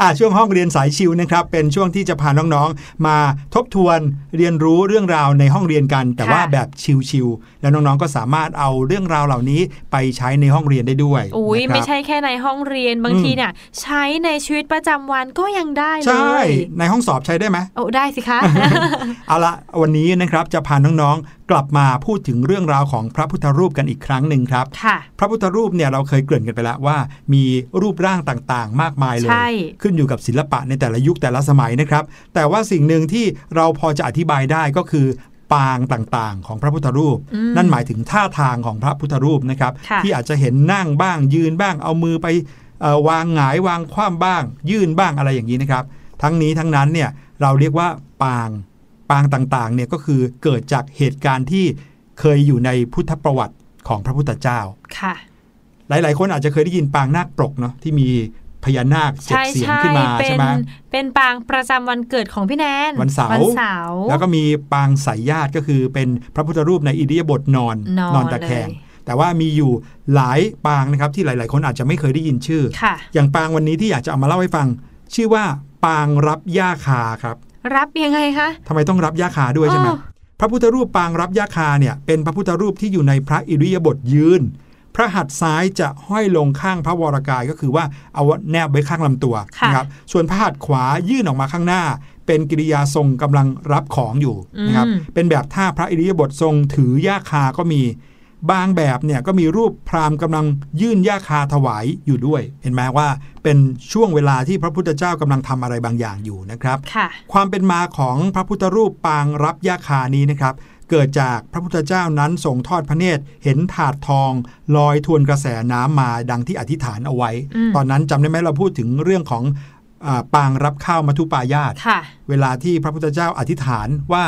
Speaker 3: อ่าช่วงห้องเรียนสายชิวนะครับเป็นช่วงที่จะพาน้องๆ มาทบทวนเรียนรู้เรื่องราวในห้องเรียนกัน แต่ว่าแบบชิวๆแล้วน้องๆก็สามารถเอาเรื่องราวเหล่านี้ไปใช้ในห้องเรียนได้ด้วย
Speaker 2: อุ้ย
Speaker 3: นะครับ
Speaker 2: ไม่ใช่แค่ในห้องเรียนบางทีเนี่ยใช้ในชีวิตประจำวันก็ยังได้เล
Speaker 3: ใช่
Speaker 2: ย
Speaker 3: ในห้องสอบใช้ได้ไหม
Speaker 2: โอ้ได้สิคะ
Speaker 3: เอาละวันนี้นะครับจะพาน้องๆ กลับมาพูดถึงเรื่องราวของพระพุทธรูปกันอีกครั้งหนึ่งครับ
Speaker 2: ค่ะ
Speaker 3: พระพุทธรูปเนี่ยเราเคยเกริ่นกันไปแล้วว่า มีรูปร่างต่างๆ มากมายเลย
Speaker 2: ใช่
Speaker 3: ขึ้นอยู่กับศิลปะในแต่ละยุคแต่ละสมัยนะครับ แต่ว่าสิ่งหนึ่งที่เราพอจะอธิบายได้ก็คือปางต่างๆ ของพระพุทธรูป
Speaker 2: อืม
Speaker 3: นั่นหมายถึงท่าทางของพระพุทธรูปนะครับ
Speaker 2: ค่ะ
Speaker 3: ที่อาจจะเห็นนั่งบ้างยืนบ้างเอามือไปเอ่อวางหงายวางคว่ำบ้าง ยื่นบ้างอะไรอย่างนี้นะครับ ทั้งนี้ทั้งนั้นเนี่ยเราเรียกว่าปาง ปางต่างๆเนี่ยก็คือเกิดจากเหตุการณ์ที่เคยอยู่ในพุทธประวัติของพระพุทธเจ้า
Speaker 2: ค่ะ
Speaker 3: หลาย ๆ คนอาจจะเคยได้ยินปางนาคปรกเนาะที่มีพญานาคเจ็ด
Speaker 2: ใช่
Speaker 3: เสียง
Speaker 2: ใช่
Speaker 3: ขึ้นมา
Speaker 2: เป็
Speaker 3: ใช่
Speaker 2: น
Speaker 3: ไหม
Speaker 2: เป็นปางประจำวันเกิดของพี่แนน
Speaker 3: วันเสาร์
Speaker 2: วันเสาร์
Speaker 3: แล้วก็มีปางสายญาติก็คือเป็นพระพุทธรูปในอิริยาบถนอน
Speaker 2: นอน
Speaker 3: ตะแคง
Speaker 2: เลย
Speaker 3: แต่ว่ามีอยู่หลายปางนะครับที่หลาย ๆ คนอาจจะไม่เคยได้ยินชื่อ
Speaker 2: ค่ะ
Speaker 3: อย่างปางวันนี้ที่อยากจะเอามาเล่าให้ฟัง ชื่อว่าปางรับย่าคาครับ
Speaker 2: รับยังไงคะ
Speaker 3: ทำไมต้องรับย่าคาด้วยใช่ไหม
Speaker 2: อ๋อ
Speaker 3: พระพุทธรูปปางรับย่าคาเนี่ยเป็นพระพุทธรูปที่อยู่ในพระอิริยาบถยืน พระหัตถ์ซ้ายจะห้อยลงข้างพระวรากายก็คือว่าเอาแนบไว้ข้างลำตัว
Speaker 2: ค่ะ
Speaker 3: นะครับส่วนพระหัตถ์ขวายื่นออกมาข้างหน้า เป็นกิริยาทรงกำลังรับของอยู่นะครับ
Speaker 2: อืม
Speaker 3: เป็นแบบท่าพระอิริยาบถทรงถือย่าคาก็มี บางแบบเนี่ยก็มีรูปพราหมณ์กำลังยื่นย่าคาถวายอยู่ด้วย เห็นไหมว่าเป็นช่วงเวลาที่พระพุทธเจ้ากำลังทำอะไรบางอย่างอยู่นะครับ
Speaker 2: ค่ะ
Speaker 3: ความเป็นมาของพระพุทธรูปปางรับย่าคานี้นะครับ เกิดจากพระพุทธเจ้านั้นทรงทอดพระเนตรเห็นถาดทอง ลอยทวนกระแสน้ำมาดังที่อธิษฐานเอาไว้
Speaker 2: อืม
Speaker 3: ตอนนั้นจำได้ไหมเราพูดถึงเรื่องของอาปางรับข้าวมัทุปายาต
Speaker 2: ค่ะ
Speaker 3: เวลาที่พระพุทธเจ้าอธิษฐานว่า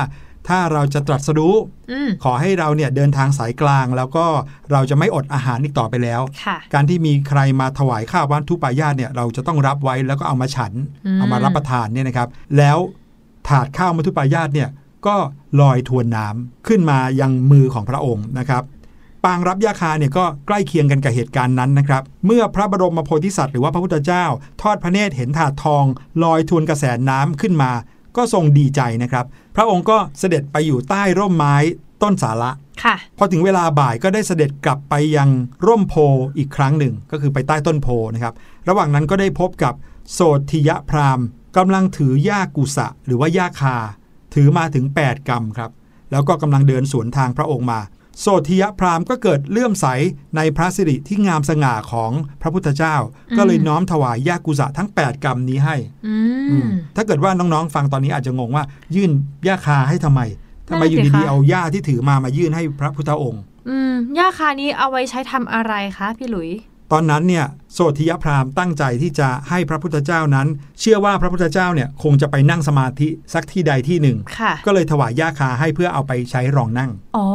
Speaker 3: ถ้าเราจะตรัสรู้
Speaker 2: อืม
Speaker 3: ขอให้เราเนี่ยเดินทางสายกลาง แล้วก็เราจะไม่อดอาหารอีกต่อไปแล้ว
Speaker 2: ค่ะ
Speaker 3: การที่มีใครมาถวายข้าววัตถุปายาตเนี่ยเราจะต้องรับไว้แล้วก็เอามาฉัน
Speaker 2: อืม
Speaker 3: เอามารับประทานเนี่ยนะครับ แล้วถาดข้าวมัทุปายาตเนี่ยก็ลอยทวนน้ำขึ้นมายังมือของพระองค์นะครับปางรับยาคาเนี่ยก็ใกล้เคียงกันกับเหตุการณ์นั้นนะครับ เมื่อพระบรมโพธิสัตว์หรือว่าพระพุทธเจ้า ทอดพระเนตรเห็นถาดทอง ลอยทวนกระแสน้ำขึ้นมา ก็ทรงดีใจนะครับ พระองค์ก็เสด็จไปอยู่ใต้ร่มไม้ต้นสาระ
Speaker 2: ค่ะ
Speaker 3: พอถึงเวลาบ่ายก็ได้เสด็จกลับไปยังร่มโพอีกครั้งหนึ่ง ก็คือไปใต้ต้นโพนะครับ ระหว่างนั้นก็ได้พบกับโสธิยะพราหมณ์กำลังถือย่ากุสะ หรือว่าย่าคา ถือมาถึง 8กรรมครับ แล้วก็กำลังเดินสวนทางพระองค์มา โสธิยะพราหมณ์ก็เกิดเลื่อมใสในพระสิริที่งามสง่าของพระพุทธเจ้า ก็เลยน้อมถวายย่ากุสะทั้ง 8 กรรมนี้ให้
Speaker 2: อื
Speaker 3: อื
Speaker 2: ม
Speaker 3: มถ้าเกิดว่าน้องๆ ฟังตอนนี้อาจจะงงว่า ยื่นย่าคาให้ทำไมทำไม
Speaker 2: นั่น
Speaker 3: อยู่
Speaker 2: สิ
Speaker 3: ดี
Speaker 2: คะ
Speaker 3: ๆเอาย่าที่ถือมามายื่นให้พระพุทธองค์
Speaker 2: อืมย่าคานี้เอาไว้ใช้ทำอะไรคะพี่หลุย
Speaker 3: ตอนนั้นเนี่ยโสธิยพราหมณ์ตั้งใจที่จะให้พระพุทธเจ้านั้น เชื่อว่าพระพุทธเจ้าเนี่ยคงจะไปนั่งสมาธิสักที่ใดที่หนึ่ง
Speaker 2: ค่ะ
Speaker 3: ก็เลยถวายย่าคาให้เพื่อเอาไปใช้รองนั่ง
Speaker 2: อ๋อ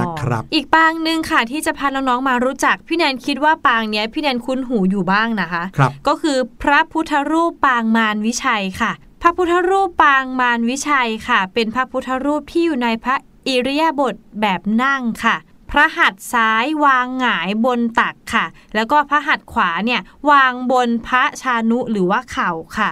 Speaker 3: นะครับ
Speaker 2: อีกปางหนึ่งค่ะที่จะพาน้องๆมารู้จัก พี่แนนคิดว่าปางเนี้ยพี่แนนคุ้นหูอยู่บ้างนะคะ
Speaker 3: ครับ
Speaker 2: ก็คือพระพุทธรูปปางมารวิชัยค่ะ พระพุทธรูปปางมารวิชัยค่ะ เป็นพระพุทธรูปที่อยู่ในพระอิริยาบถแบบนั่งค่ะ พระหัตถ์ซ้ายวางหงายบนตักค่ะ แล้วก็พระหัตถ์ขวาเนี่ยวางบนพระชานุหรือว่าเข่าค่ะ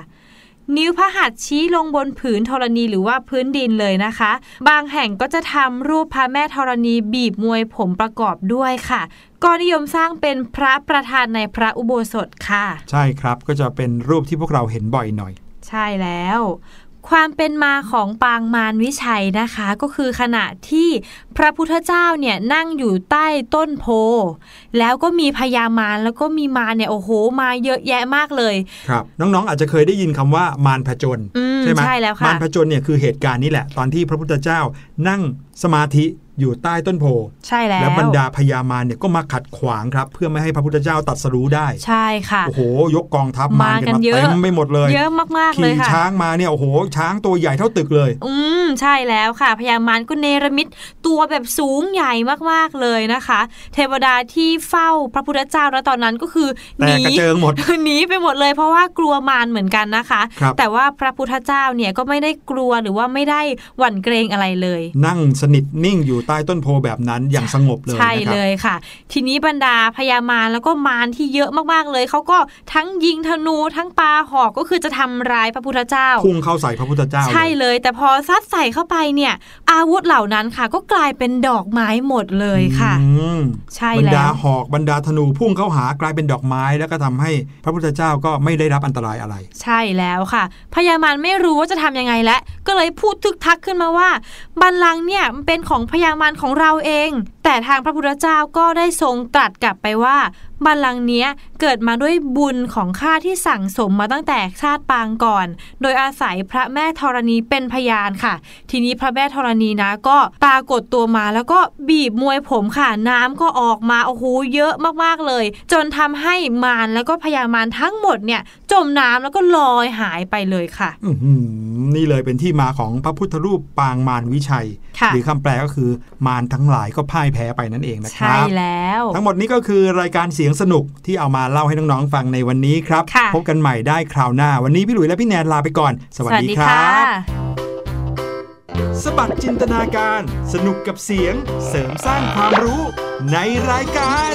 Speaker 2: นิ้วพระหัตถ์ชี้ลงบนผืนธรณีหรือว่าพื้นดินเลยนะคะ บางแห่งก็จะทำรูปพระแม่ธรณีบีบมวยผมประกอบด้วยค่ะ ก็นิยมสร้างเป็นพระประธานในพระอุโบสถค่ะ
Speaker 3: ใช่ครับก็จะเป็นรูปที่พวกเราเห็นบ่อยหน่อย
Speaker 2: ใช่แล้ว ความเป็นมาของปางมารวิชัยนะคะ ก็คือขณะที่พระพุทธเจ้าเนี่ยนั่งอยู่ใต้ต้นโพ แล้วก็มีพญามารแล้วก็มีมารเนี่ยโอ้โห มาเยอะแยะมากเลย
Speaker 3: ครับน้องๆอาจจะเคยได้ยินคำว่ามารผจญ
Speaker 2: อืม
Speaker 3: ใช่ไหม
Speaker 2: ใช่แล้วค่ะ
Speaker 3: มารผจญเนี่ยคือเหตุการณ์นี้แหละ ตอนที่พระพุทธเจ้านั่งสมาธิอยู่ใต้ต้นโพ
Speaker 2: ใช่แล้ว
Speaker 3: แล้วบรรดาพญามารเนี่ยก็มาขัดขวางครับ เพื่อไม่ให้พระพุทธเจ้าตรัดสรู้ได้
Speaker 2: ใช่ค่ะ
Speaker 3: โอ้โหยกกองทัพมารกัน
Speaker 2: มากัน
Speaker 3: มา
Speaker 2: เยอะ
Speaker 3: เต็มไม่หมดเลย
Speaker 2: เยอะมากๆเลย
Speaker 3: ขี่
Speaker 2: ค่ะ
Speaker 3: ช้างมาเนี่ยโอ้โห ช้างตัวใหญ่เท่าตึกเลย
Speaker 2: อืมใช่แล้วค่ะ พญามารก็เนรมิตตัวแบบสูงใหญ่มากๆเลยนะคะ เทวดาที่เฝ้าพระพุทธเจ้าแล้วตอนนั้นก็คือห
Speaker 3: แต่
Speaker 2: นี
Speaker 3: กระเจิงหมด
Speaker 2: หนีไปหมดเลยเพราะว่ากลัวมารเหมือนกันนะคะ
Speaker 3: ครับ
Speaker 2: แต่ว่าพระพุทธเจ้าเนี่ยก็ไม่ได้กลัวหรือว่าไม่ได้หวั่นเกรงอะไรเลย
Speaker 3: นั่งสนิทนิ่งอยู่ใต้ต้นโพแบบนั้นอย่างสงบเลย
Speaker 2: ใช่
Speaker 3: นะค
Speaker 2: เล
Speaker 3: รับ
Speaker 2: ยค่ะ ทีนี้บรรดาพญามารแล้วก็มารที่เยอะมากๆเลยเขาก็ทั้งยิงธนูทั้งปาหอกก็คือจะทำร้ายพระพุทธเจ้า
Speaker 3: พุ่งเข้าใส่พระพุทธเจ้า
Speaker 2: ใช่
Speaker 3: เลย
Speaker 2: เลย แต่พอซัดใส่เข้าไปเนี่ย อาวุธเหล่านั้นค่ะ ก็กลายเป็นดอกไม้หมดเลยค่ะ
Speaker 3: อืม
Speaker 2: ใช่
Speaker 3: บรร
Speaker 2: แล้
Speaker 3: ดาวหอกบรรดาธนูพุ่งเข้าหากลายเป็นดอกไม้แล้วก็ทำให้พระพุทธเจ้าก็ไม่ได้รับอันตรายอะไร
Speaker 2: ใช่แล้วค่ะพญามารไม่รู้ว่าจะทำยังไงและก็เลยพูดทึกทักขึ้นมาว่าบัลลังก์เนี่ยมันเป็นของพญามานของเราเอง แต่ทางพระพุทธเจ้าก็ได้ทรงตรัสกลับไปว่าบัลลังก์เนี้ยเกิดมาด้วยบุญของข้าที่สั่งสมมาตั้งแต่ชาติปางก่อน โดยอาศัยพระแม่ธรณีเป็นพยานค่ะ ทีนี้พระแม่ธรณีนะก็ปรากฏตัวมาแล้วก็บีบมวยผมค่ะ น้ำก็ออกมาโอ้โหเยอะมากๆเลย จนทำให้มารแล้วก็พญามารทั้งหมดเนี่ย จมน้ำแล้วก็ลอยหายไปเลยค่ะ
Speaker 3: อื้อหือนี่เลยเป็นที่มาของพระพุทธรูปปางมารวิชัย
Speaker 2: ค่ะ
Speaker 3: หรือคำแปลก็คือมารทั้งหลายก็พ่ายแพ้ไปนั่นเองนะค
Speaker 2: ใช่
Speaker 3: รับ
Speaker 2: แล้ว
Speaker 3: ทั้งหมดนี้ก็คือรายการเสียงสนุกที่เอามาเล่าให้น้องๆฟังในวันนี้ครับ
Speaker 2: ค่ะ
Speaker 3: พบกันใหม่ได้คราวหน้า วันนี้พี่หลุยและพี่แนนลาไปก่อน สวัสดีครับสบัดจินตนาการ สนุกกับเสียง เสริมสร้างความรู้ในรายการ